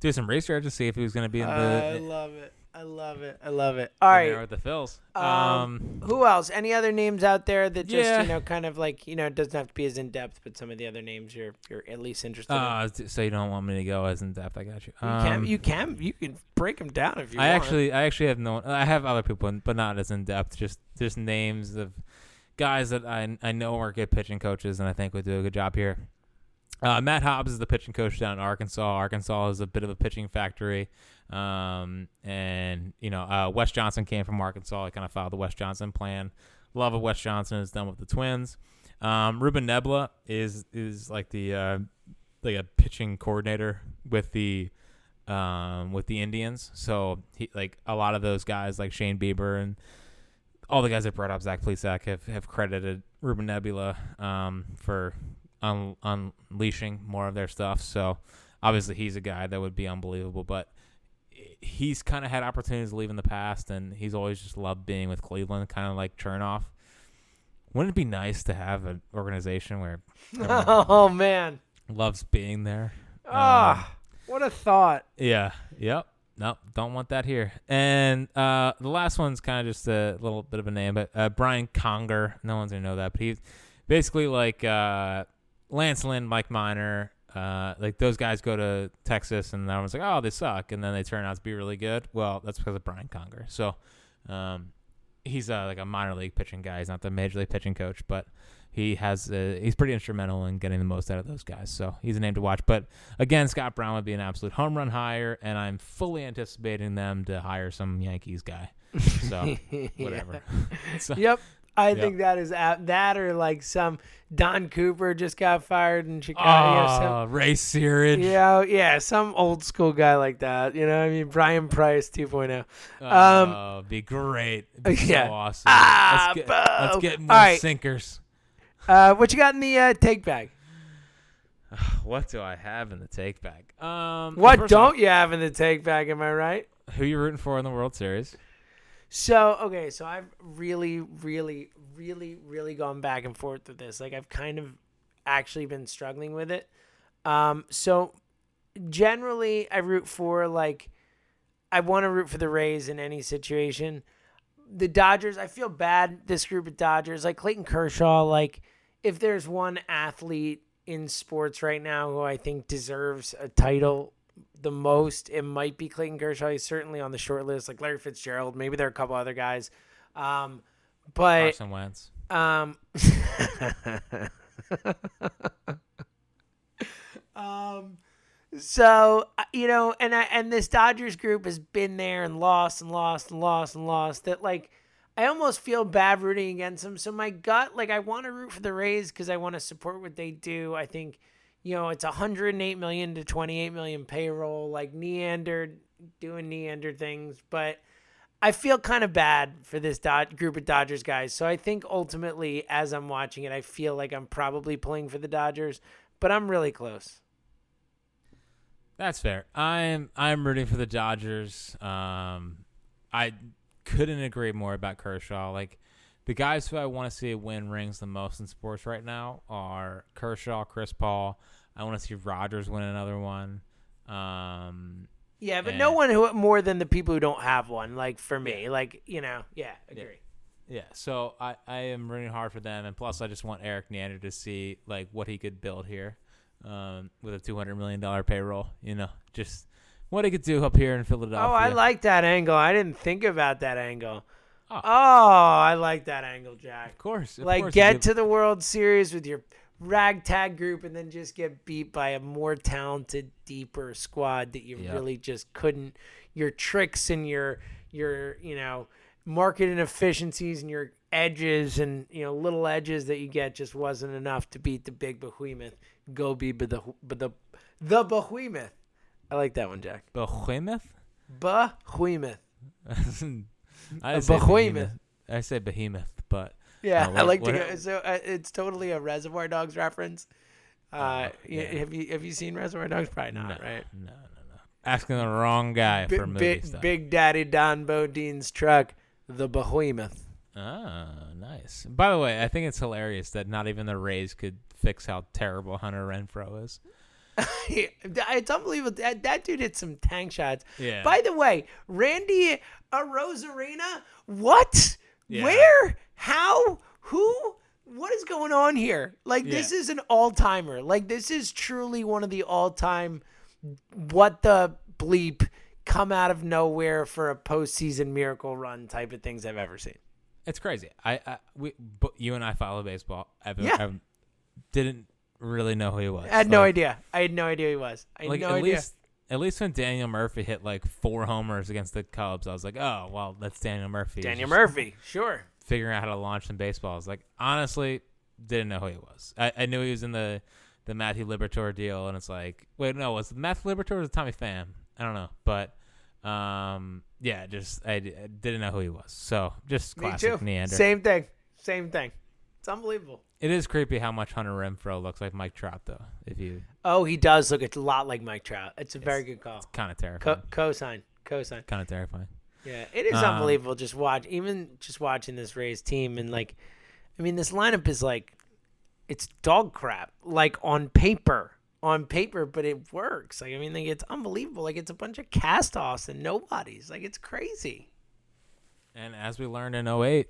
do some research to see if he was going to be in the I love it. I love it. I love it. All right. in there with the Phils. Um, Um, who else? Any other names out there that just Yeah. you know, kind of like you know, it doesn't have to be as in depth, but some of the other names you're you're at least interested in. uh, so you don't want me to go as in depth? I got you. You can Um, you can you can break them down if you I want. actually, I actually have no. I have other people, but not as in depth. Just, just names of guys that I I know are good pitching coaches, and I think would do a good job here. Uh, Matt Hobbs is the pitching coach down in Arkansas. Arkansas is a bit of a pitching factory, um, and you know uh, Wes Johnson came from Arkansas. I kind of followed the Wes Johnson plan. Love of Wes Johnson is done with the Twins. Um, Ruben Niebla is is like the uh, like a pitching coordinator with the um, with the Indians. So he like a lot of those guys like Shane Bieber and all the guys that brought up Zach Plesac have, have credited Ruben Niebla um, for un- unleashing more of their stuff. So obviously he's a guy that would be unbelievable, but he's kind of had opportunities to leave in the past, and he's always just loved being with Cleveland, kind of like Chernoff. Wouldn't it be nice to have an organization where oh man. loves being there? Um, Ah, what a thought. Yeah. Yep. Nope. don't want that here. And uh, the last one's kind of just a little bit of a name, but uh, Brian Conger. No one's gonna know that, but he's basically like uh, Lance Lynn, Mike Minor. Uh, like those guys go to Texas, and everyone's like, "Oh, they suck," and then they turn out to be really good. Well, that's because of Brian Conger. So, um, he's uh, like a minor league pitching guy. He's not the major league pitching coach, but he has uh, he's pretty instrumental in getting the most out of those guys. So he's a name to watch. But again, Scott Brown would be an absolute home run hire, and I'm fully anticipating them to hire some Yankees guy. So whatever. So- Yep. I Yep. think that is at that or like some Don Cooper just got fired in Chicago. Oh, Ray Searage. Yeah, yeah, some old school guy like that. You know, what I mean, Bryan Price 2.0. Um, oh, be great. Be yeah. so awesome. Ah, let's, get, let's get more right. sinkers. Uh, what you got in the uh, take bag? What do I have in the take bag? Um, What don't off, you have in the take bag? Am I right? who you rooting for in the World Series? So okay, so I've really, really, really, really gone back and forth with this. Like I've kind of actually been struggling with it. Um, so generally, I root for like I want to root for the Rays in any situation. The Dodgers, I feel bad. This group of Dodgers, like Clayton Kershaw, like if there's one athlete in sports right now who I think deserves a title the most, it might be Clayton Kershaw. He's certainly on the short list, like Larry Fitzgerald. Maybe there are a couple other guys. Um, but Carson Wentz. um, um, so uh, you know, and I, and this Dodgers group has been there and lost and lost and lost and lost. That like, I almost feel bad rooting against them. So my gut, like, I want to root for the Rays because I want to support what they do. I think, you know, it's 108 million to 28 million payroll, like Neander doing Neander things, but. I feel kind of bad for this Dod- group of Dodgers guys. So I think ultimately, as I'm watching it, I feel like I'm probably pulling for the Dodgers, but I'm really close. That's fair. I'm I'm rooting for the Dodgers. Um, I couldn't agree more about Kershaw. Like the guys who I want to see win rings the most in sports right now are Kershaw, Chris Paul. I want to see Rogers win another one. Um, Yeah, but Yeah. no one who more than the people who don't have one. Like for me, like you know, yeah, agree. yeah, so I, I am rooting hard for them, and plus I just want Erik Neander to see like what he could build here, um, with a two hundred million dollar payroll. You know, just what he could do up here in Philadelphia. Oh, I like that angle. I didn't think about that angle. Oh. Oh, I like that angle, Jack. Of course, of like course, get to the World Series with your ragtag group and then just get beat by a more talented, deeper squad that you Yep. really just couldn't. Your tricks and your your you know market inefficiencies and your edges and you know little edges that you get just wasn't enough to beat the big behemoth. Go be but the but the the behemoth. I like that one, Jack. Behemoth? Behemoth. I A behemoth. I say behemoth, but Yeah, Uh, I like what- to go. So uh, it's totally a Reservoir Dogs reference. Uh, y- yeah. Have you have you seen Reservoir Dogs? Probably not, no, right? no, no, no. Asking the wrong guy Bi- for movie Big, stuff. Big Daddy Don Bodine's truck, the Behemoth. Ah, nice. By the way, I think it's hilarious that not even the Rays could fix how terrible Hunter Renfroe is. it's unbelievable. That, that dude hit some tank shots. Yeah. By the way, Randy Arozarena, what? Yeah. Where? How? Who? What is going on here? Like this is an all timer. Like this is truly one of the all time. What the bleep? Come out of nowhere for a postseason miracle run type of things I've ever seen. It's crazy. I, I we, but you and I follow baseball. I've, Yeah. I didn't really know who he was. I had no idea. I had no idea who he was. I had Like no at idea. least, at least when Daniel Murphy hit like four homers against the Cubs, I was like, oh well, that's Daniel Murphy. Daniel Murphy, sure. figuring out how to launch some baseballs. Like, honestly, didn't know who he was. I, I knew he was in the the Matthew Liberatore deal, and it's like, wait, no, was Matthew Liberatore or was it Tommy Pham? I don't know, but um, yeah, just I didn't know who he was. So just Me too. Neander. Same thing. Same thing. It's unbelievable. It is creepy how much Hunter Renfroe looks like Mike Trout, though. If you Oh, he does look a lot like Mike Trout. It's a very good call. It's kind of terrifying. Co- terrifying, cosign, cosign. kind of terrifying. Yeah, it is Um, unbelievable. Just watch, even just watching this Rays team, and like, I mean, this lineup is like, it's dog crap. Like on paper, on paper, but it works. Like, I mean, like it's unbelievable. Like it's a bunch of cast-offs and nobodies. Like it's crazy. And as we learned in 08,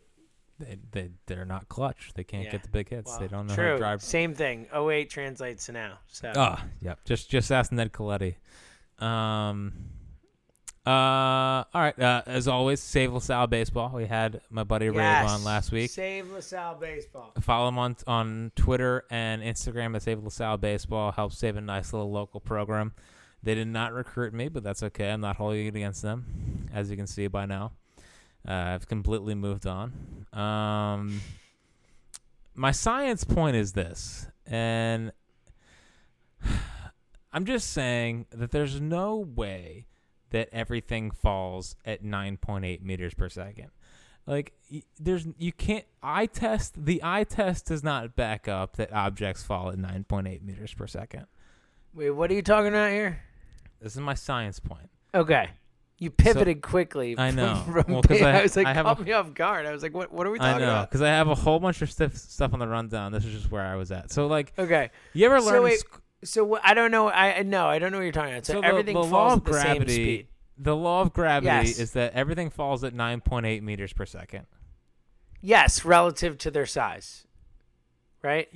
they, they, they're not clutch. They can't Yeah. get the big hits. they don't know how True. to drive. Same thing. 08 translates to now. So Oh, yep. Just just ask Ned Colletti. Um. Uh. All right. Uh, as always, save LaSalle baseball. We had my buddy Ray yes. on last week. Save LaSalle baseball. Follow him on on Twitter and Instagram at Save LaSalle Baseball. Help save a nice little local program. They did not recruit me, but that's okay. I'm not holding it against them, as you can see by now. Uh, I've completely moved on. Um, my science point is this, and I'm just saying that there's no way that everything falls at 9.8 meters per second. Like y- there's you can't eye test the eye test does not back up that objects fall at 9.8 meters per second. Wait, what are you talking about here? This is my science point. Okay. You pivoted quickly. I know. From, Well, 'cause I- was like, I have caught a- me off guard. I was like, what? What are we I talking know about? because I have a whole bunch of stuff stuff on the rundown. This is just where I was at. So like, Okay. you ever learned So wait, sc- So I don't know. I no, I don't know what you're talking about. So, so the, everything the falls law at the same speed. The law of gravity Yes. is that everything falls at 9.8 meters per second. Yes, relative to their size. Right.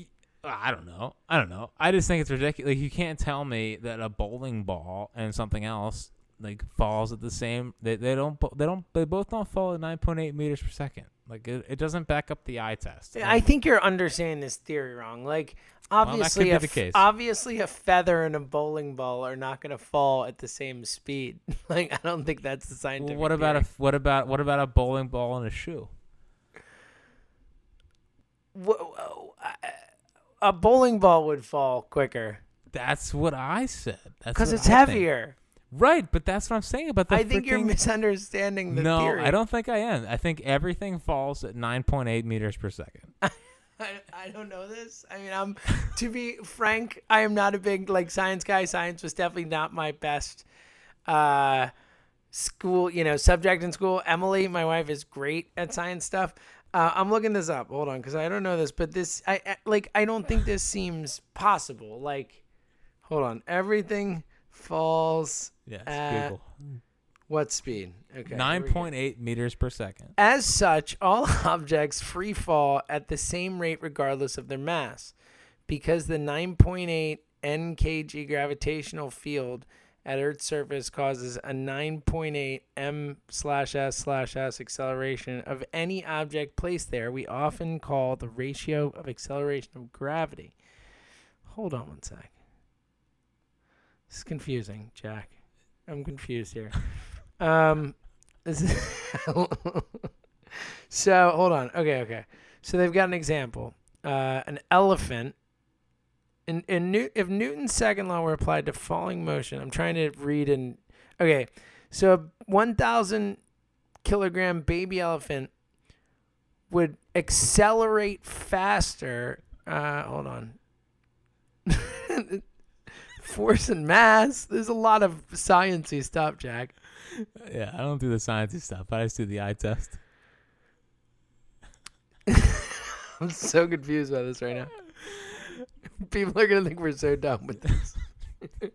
I don't know. I don't know. I just think it's ridiculous. Like, you can't tell me that a bowling ball and something else like falls at the same. They, they don't. They don't. They both don't fall at nine point eight meters per second. Like it, it doesn't back up the eye test. I think you're understanding this theory wrong. Like obviously, be a obviously a feather and a bowling ball are not going to fall at the same speed. like I don't think that's the Well, scientific. what about a what about what about a bowling ball and a shoe? A bowling ball would fall quicker That's what I said. That's because it's I think. Right, but that's what I'm saying about the. I think you're misunderstanding the no, theory. I don't think I am. I think everything falls at 9.8 meters per second. I, I don't know this. I mean, I'm to be frank, I am not a big like science guy. Science was definitely not my best uh school, you know, subject in school. Emily, my wife is great at science stuff. Uh, I'm looking this up. Hold on, because I don't know this, but this, I, I like, I don't think this seems possible. Like, hold on, everything falls Yes, at Google. what speed? Okay, Nine here we go. point eight meters per second. As such, all objects free fall at the same rate regardless of their mass. Because the 9.8 nkg gravitational field at Earth's surface causes a 9.8 m slash s slash s acceleration of any object placed there, we often call the ratio of acceleration of gravity Hold on one sec. This is confusing, Jack. I'm confused here. um, so hold on. Okay, okay. So they've got an example. Uh, an elephant. In in New, if Newton's second law were applied to falling motion, I'm trying to read and okay. So a 1,000 kilogram baby elephant would accelerate faster. Uh, hold on. Force and mass. There's a lot of sciencey stuff, Jack. Yeah, I don't do the sciencey stuff. I just do the eye test. I'm so confused by this right now. People are gonna think we're so dumb with this.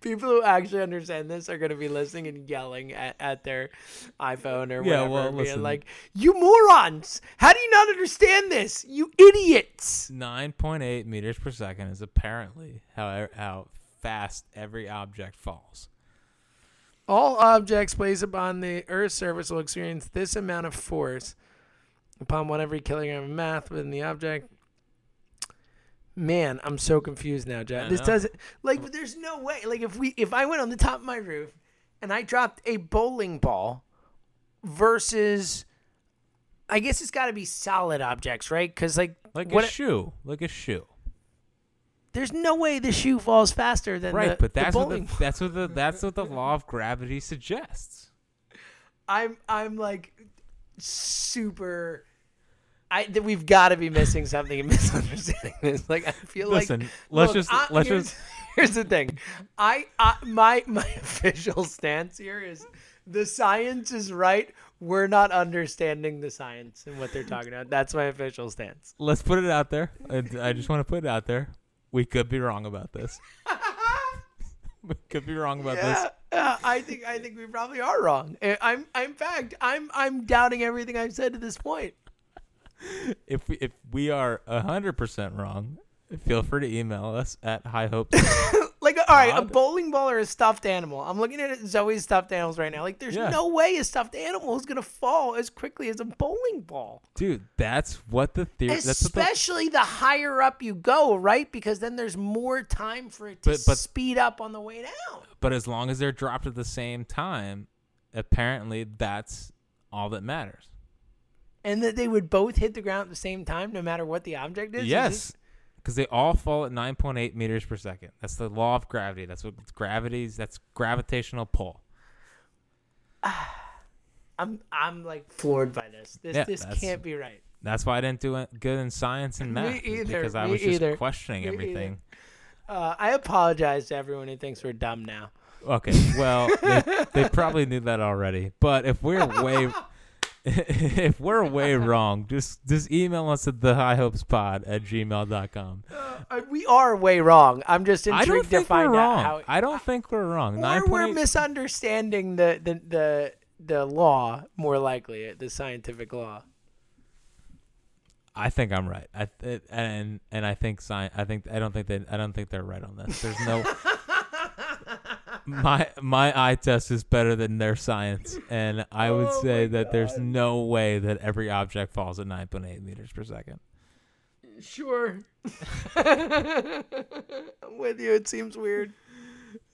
People who actually understand this are gonna be listening and yelling at, at their iPhone or Yeah, whatever, well, being listen. like, "You morons! How do you not understand this? You idiots!" 9.8 meters per second is apparently how how fast every object falls. All objects placed upon the Earth's surface will experience this amount of force upon one every kilogram of mass within the object. Man, I'm so confused now, Jack. This doesn't like. There's no way. Like, if we, if I went on the top of my roof and I dropped a bowling ball versus, I guess it's got to be solid objects, right? Because like, Like what? a shoe, like a shoe. There's no way the shoe falls faster than Right, the, but the that's what the, that's what the that's what the law of gravity suggests. I'm I'm like super. I that we've got to be missing something and misunderstanding this. Like I feel Listen, like let's look, just- I- let's here's, just- here's the thing. I, I my my official stance here is the science is right. We're not understanding the science and what they're talking about. That's my official stance. Let's put it out there. I, I just want to put it out there. We could be wrong about this. we could be wrong about Yeah, this. yeah, I think I think we probably are wrong. I- I'm, I'm in fact, I'm I'm doubting everything I've said to this point. If we, if we are hundred percent wrong, feel free to email us at high hope. All right, a bowling ball or a stuffed animal. I'm looking at Zoe's stuffed animals right now. Like, there's Yeah. no way a stuffed animal is gonna fall as quickly as a bowling ball. Dude, that's what the theory. That's what the, Especially the higher up you go, right? Because then there's more time for it to But- but- speed up on the way down. but as long as they're dropped at the same time, apparently that's all that matters. And that they would both hit the ground at the same time, no matter what the object is. Is Yes, because they all fall at 9.8 meters per second. That's the law of gravity. That's what gravity's. That's gravitational pull. I'm I'm like floored by this. This Yeah, this that's- can't be right. That's why I didn't do it good in science and Me math. is either, Because I me was just either, questioning me either. everything. Uh, I apologize to everyone who thinks we're dumb now. Okay, well, they, they probably knew that already. But if we're way, if we're way wrong, just just email us at the high hopes pod at gmail.com. Uh, we are way wrong. I'm just I intrigued don't to find we're out how. I don't think we're wrong. or we're 9.8 misunderstanding the, the the the law more likely the scientific law. I think I'm right. I th- and and I think science. I think I don't think they. I don't think they're right on this. There's no. my my eye test is better than their science, and I would Oh say my that there's no way that every object falls at 9.8 meters per second. Sure. I'm with you. It seems weird.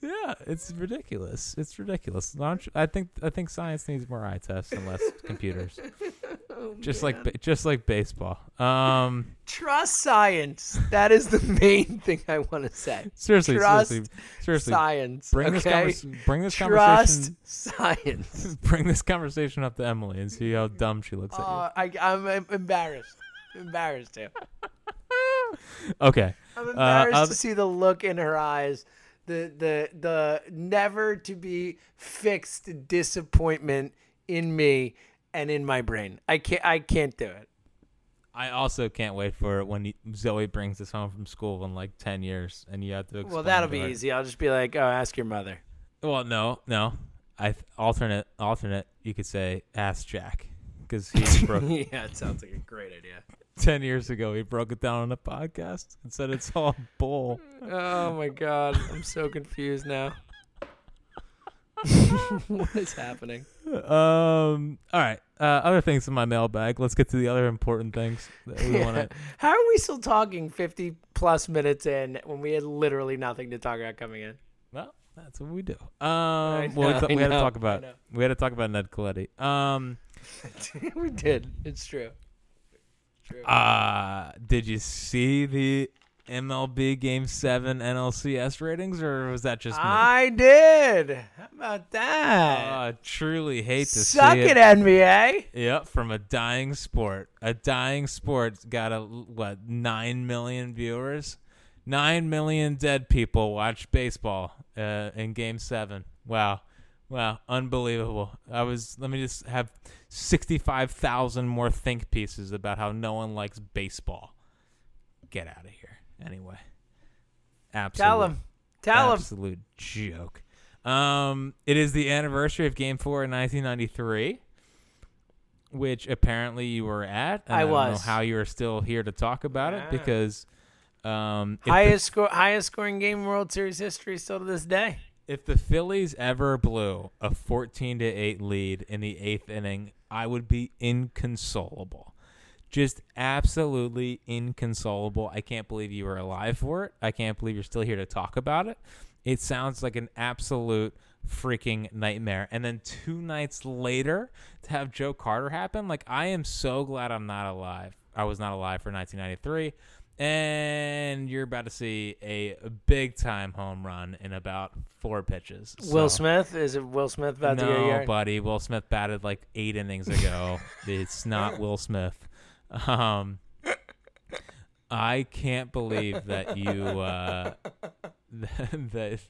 Yeah, it's ridiculous. It's ridiculous. I think I think science needs more eye tests and less computers. Oh, Just like just like baseball. Um, Trust science. That is the main thing I want to say. seriously, Trust seriously, seriously. Science. Bring this okay? bring this Trust conversation science. bring this conversation up to Emily and see how dumb she looks Uh, I, I'm, I'm embarrassed. embarrassed too. at you. Okay. I'm Uh, embarrassed I'll- to see the look in her eyes, the the the never to be fixed disappointment in me and in my brain. I can't I can't do it. I also can't wait for when Zoe brings this home from school in like 10 years and you have to explain Well, that'll to be her- easy. I'll just be like, "Oh, ask your mother." Well, no, no. I th- alternate alternate you could say ask Jack cuz he broke yeah, it sounds like a great idea. 10 years ago he broke it down on a podcast and said it's all bull. Oh my god, I'm so confused now. what is happening? Um all right. uh, other things in my mailbag. Let's get to the other important things that we want to. How are we still talking 50 plus minutes in when we had literally nothing to talk about coming in? Well, that's what we do. Um, well, we, th- we had to talk about we had to talk about Ned Colletti. Um, we did. It's true. uh, did you see the MLB Game Seven NLCS ratings, or was that just me? I did. How about that? Uh, truly hate to Suck see it, NBA. Yep, from a dying sport. A dying sport's got a what nine million viewers. Nine million dead people watch baseball uh, in Game Seven. Wow, wow, unbelievable. I was. Let me just have sixty-five thousand more think pieces about how no one likes baseball. Get out of here. Anyway, absolute. Tell him. Tell him. absolute joke. Um, it is the anniversary of Game Four in 1993, which apparently you were at. I don't know was. how you are still here to talk about it because um, if the, Highest score, highest scoring game in World Series history still to this day. If the Phillies ever blew a 14 to eight lead in the eighth inning, I would be inconsolable. Just absolutely inconsolable. I can't believe you were alive for it. I can't believe you're still here to talk about it. It sounds like an absolute freaking nightmare. And then two nights later to have Joe Carter happen, like I am so glad I'm not alive. I was not alive for 1993. And you're about to see a big time home run in about four pitches. Will Smith is it Will Smith about to get a no, yard? buddy. Will Smith batted like eight innings ago. it's not Will Smith. Um, I can't believe that you uh, that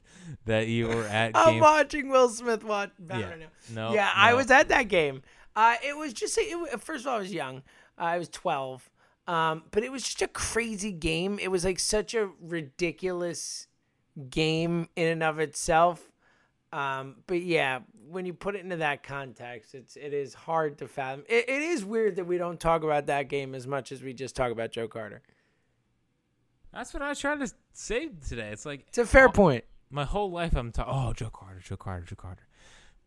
that you were at I'm game. watching Will Smith watch bat Yeah. right now. No, yeah, I was at that game. Uh, it was just it, first of all, I was young. Uh, I was 12, um, but it was just a crazy game. It was like such a ridiculous game in and of itself. Um, but yeah, when you put it into that context, it's it is hard to fathom. It, it is weird that we don't talk about that game as much as we just talk about Joe Carter. That's what I was trying to say today. It's like It's a fair all- point. My whole life, I'm talking. Oh, Joe Carter, Joe Carter, Joe Carter.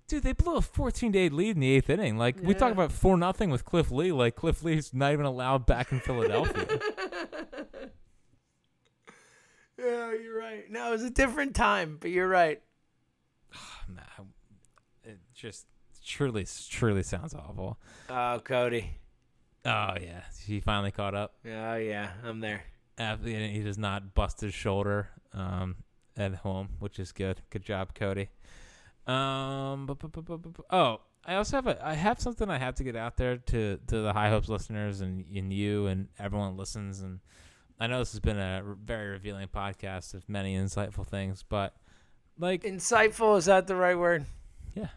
Dude, they blew a 14 to 8 lead in the eighth inning. Like we talk about four nothing with Cliff Lee. Like Cliff Lee's not even allowed back in Philadelphia. Yeah, you're right. No, it was a different time, but you're right. Nah, it just truly, truly sounds awful. Oh, Cody. Oh yeah, he finally caught up. Oh yeah, I'm there. After he does not bust his shoulder um, at home, which is good. Good job, Cody. Um, bu- bu- bu- oh, I also have a I have something I have to get out there to to the High Hopes listeners and and you and everyone listens and I know this has been a very revealing podcast of many insightful things, but like Insightful is that the right word? Yeah.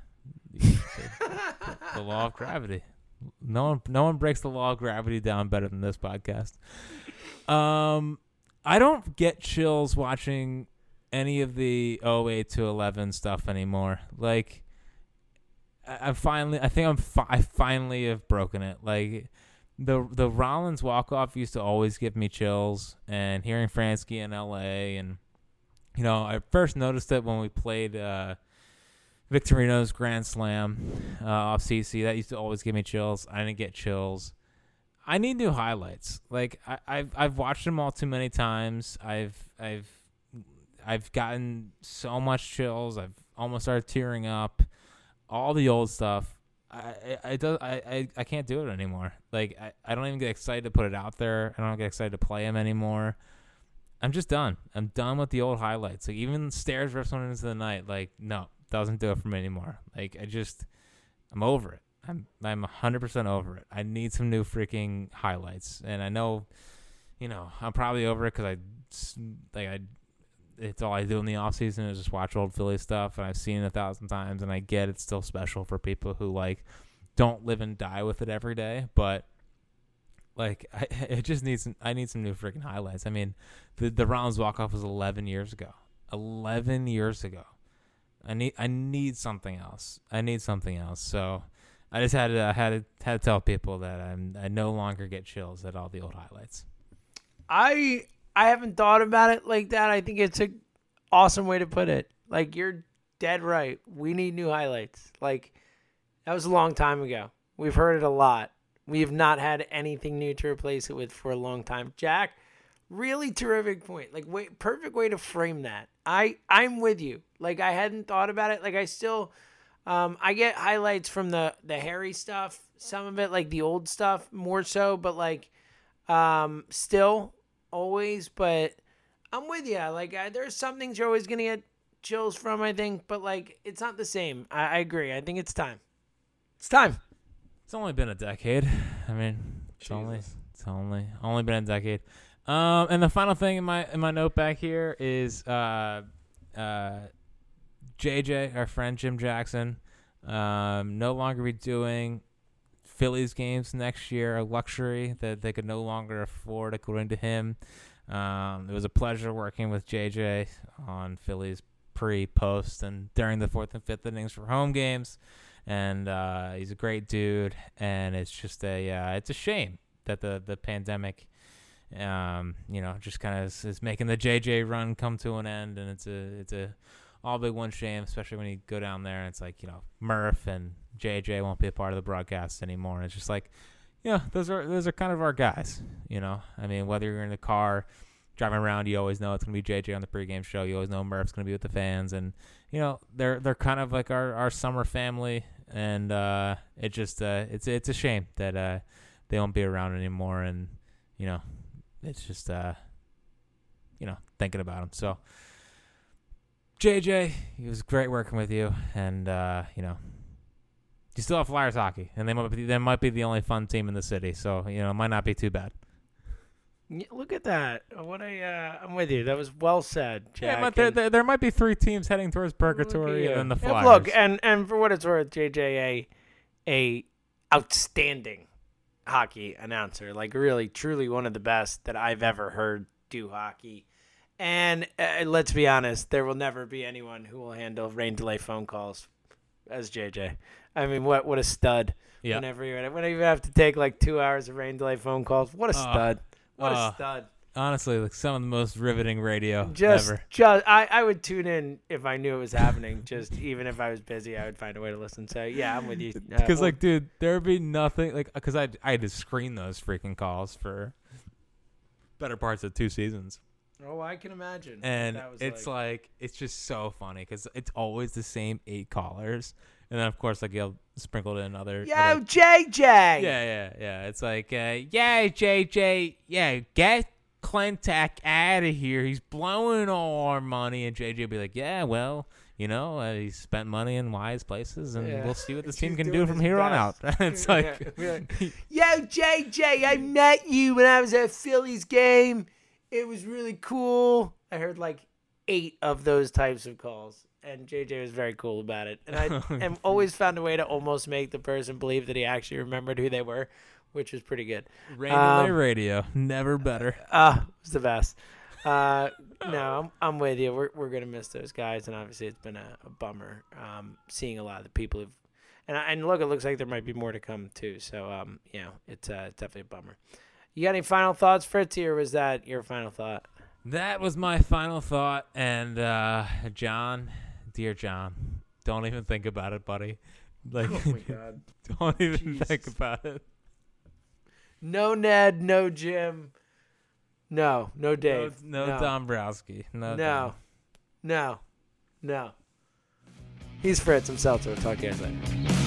The, the- the law of gravity. No one no one breaks the law of gravity down better than this podcast. Um I don't get chills watching any of the 08 to 11 stuff anymore. Like I, I finally I think I'm fi- I finally have broken it. Like the the Rollins walk off used to always give me chills and hearing Franzke in LA and you know, I first noticed it when we played uh Victorino's Grand Slam uh, off CC. That used to always give me chills. I didn't get chills. I need new highlights. Like I, I've I've watched them all too many times. I've I've I've gotten so much chills. I've almost started tearing up. All the old stuff. I I, I, I, I can't do it anymore. Like I, I don't even get excited to put it out there. I don't get excited to play them anymore. I'm just done. I'm done with the old highlights. Like even stairs rips one into the night. Like no, doesn't do it for me anymore. Like I just, I'm over it. I'm I'm 100% over it. I need some new freaking highlights. And I know, you know, I'm probably over it because I like I. It's all I do in the off season is just watch old Philly stuff, and I've seen it a thousand times, and I get it's still special for people who like don't live and die with it every day, but like I, it just needs some, I need some new freaking highlights. I mean, the the Rollins walk off was 11 years ago. 11 years ago. I need I need something else. I need something else. So I just had to I had to had to tell people that I'm I no longer get chills at all the old highlights. I I haven't thought about it like that. I think it's a awesome way to put it. Like you're dead right. We need new highlights. Like that was a long time ago. We've heard it a lot. We have not had anything new to replace it with for a long time. Jack, really terrific point. Like, wait, perfect way to frame that. I I'm with you. Like, I hadn't thought about it. Like, I still, um, I get highlights from the the Harry stuff. Some of it, like the old stuff, more so. But like, um, still, always. But I'm with you. Like, I, there's some things you're always gonna get chills from. I think, but like, it's not the same. I, I agree. I think it's time. It's time. It's only been a decade. I mean, it's only it's only only been a decade. Um, and the final thing in my in my note back here is uh, uh, JJ, our friend Jim Jackson, um, no longer be doing Phillies games next year, a luxury that they could no longer afford, according to him. Um, it was a pleasure working with JJ on Phillies pre, post, and during the fourth and fifth innings for home games and uh, he's a great dude. And it's just a uh, it's a shame that the the pandemic, um, you know, just kind of is, is, making the JJ run come to an end. And it's a it's a all big one shame, especially when you go down there and it's like you know Murph and JJ won't be a part of the broadcast anymore. And it's just like, you know, those are those are kind of our guys. You know, I mean, whether you're in the car driving around, you always know it's gonna be JJ on the pregame show. You always know Murph's gonna be with the fans, and you know they're they're kind of like our, our summer family and uh, it just uh, it's it's a shame that uh, they won't be around anymore, and you know, it's just uh, you know thinking about them. So, JJ, it was great working with you, and uh, you know, you still have Flyers hockey, and they might be they might be the only fun team in the city, so you know, it might not be too bad. Look at that! What a uh, I'm with you. That was well said, Jack. Yeah, but there, there, there, might be three teams heading towards purgatory and the Flyers. look, and and for what it's worth, JJ a a outstanding hockey announcer, like really, truly one of the best that I've ever heard do hockey. And uh, let's be honest, there will never be anyone who will handle rain delay phone calls as JJ. I mean, what what a stud! Yeah. Whenever you whenever you have to take like two hours of rain delay phone calls, what a uh, stud! What uh, a stud. Honestly, like some of the most riveting radio just, ever. Just, I, I would tune in if I knew it was happening. just even if I was busy, I would find a way to listen. So yeah, I'm with you. Because uh, like, dude, there would be nothing like because I I had to screen those freaking calls for better parts of two seasons. Oh, I can imagine. And it's like. like. it's just so funny because it's always the same eight callers, and then of course like you'll sprinkle in other. Yo, other, JJ. Yeah, yeah, yeah. It's like, uh, yeah, JJ, yeah, get Klentak out of here. He's blowing all our money, and JJ will be like, yeah, well. You know, uh, he spent money in wise places, and yeah. we'll see what this team can do from here best. on out. it's like, yeah. yo, JJ, I met you when I was at Phillies game. It was really cool. I heard like eight of those types of calls and JJ was very cool about it. And I and always found a way to almost make the person believe that he actually remembered who they were, which was pretty good. Radio um, radio, never better. Ah, uh, it's the best. Uh, no, I'm, I'm with you. We're we're gonna miss those guys, and obviously it's been a, a bummer um, seeing a lot of the people who've. And, and look, it looks like there might be more to come too. So um, you know, it's uh, definitely a bummer. You got any final thoughts, Fritzy, or was that your final thought? That was my final thought, and uh, John, dear John, don't even think about it, buddy. Like, oh my god, don't even Jesus. think about it. No Ned, no Jim, no, no Dave, no, no, no. Dombrowski, no, no, Dom. no, no. He's Fritz himself. So we'll talk to you guys later.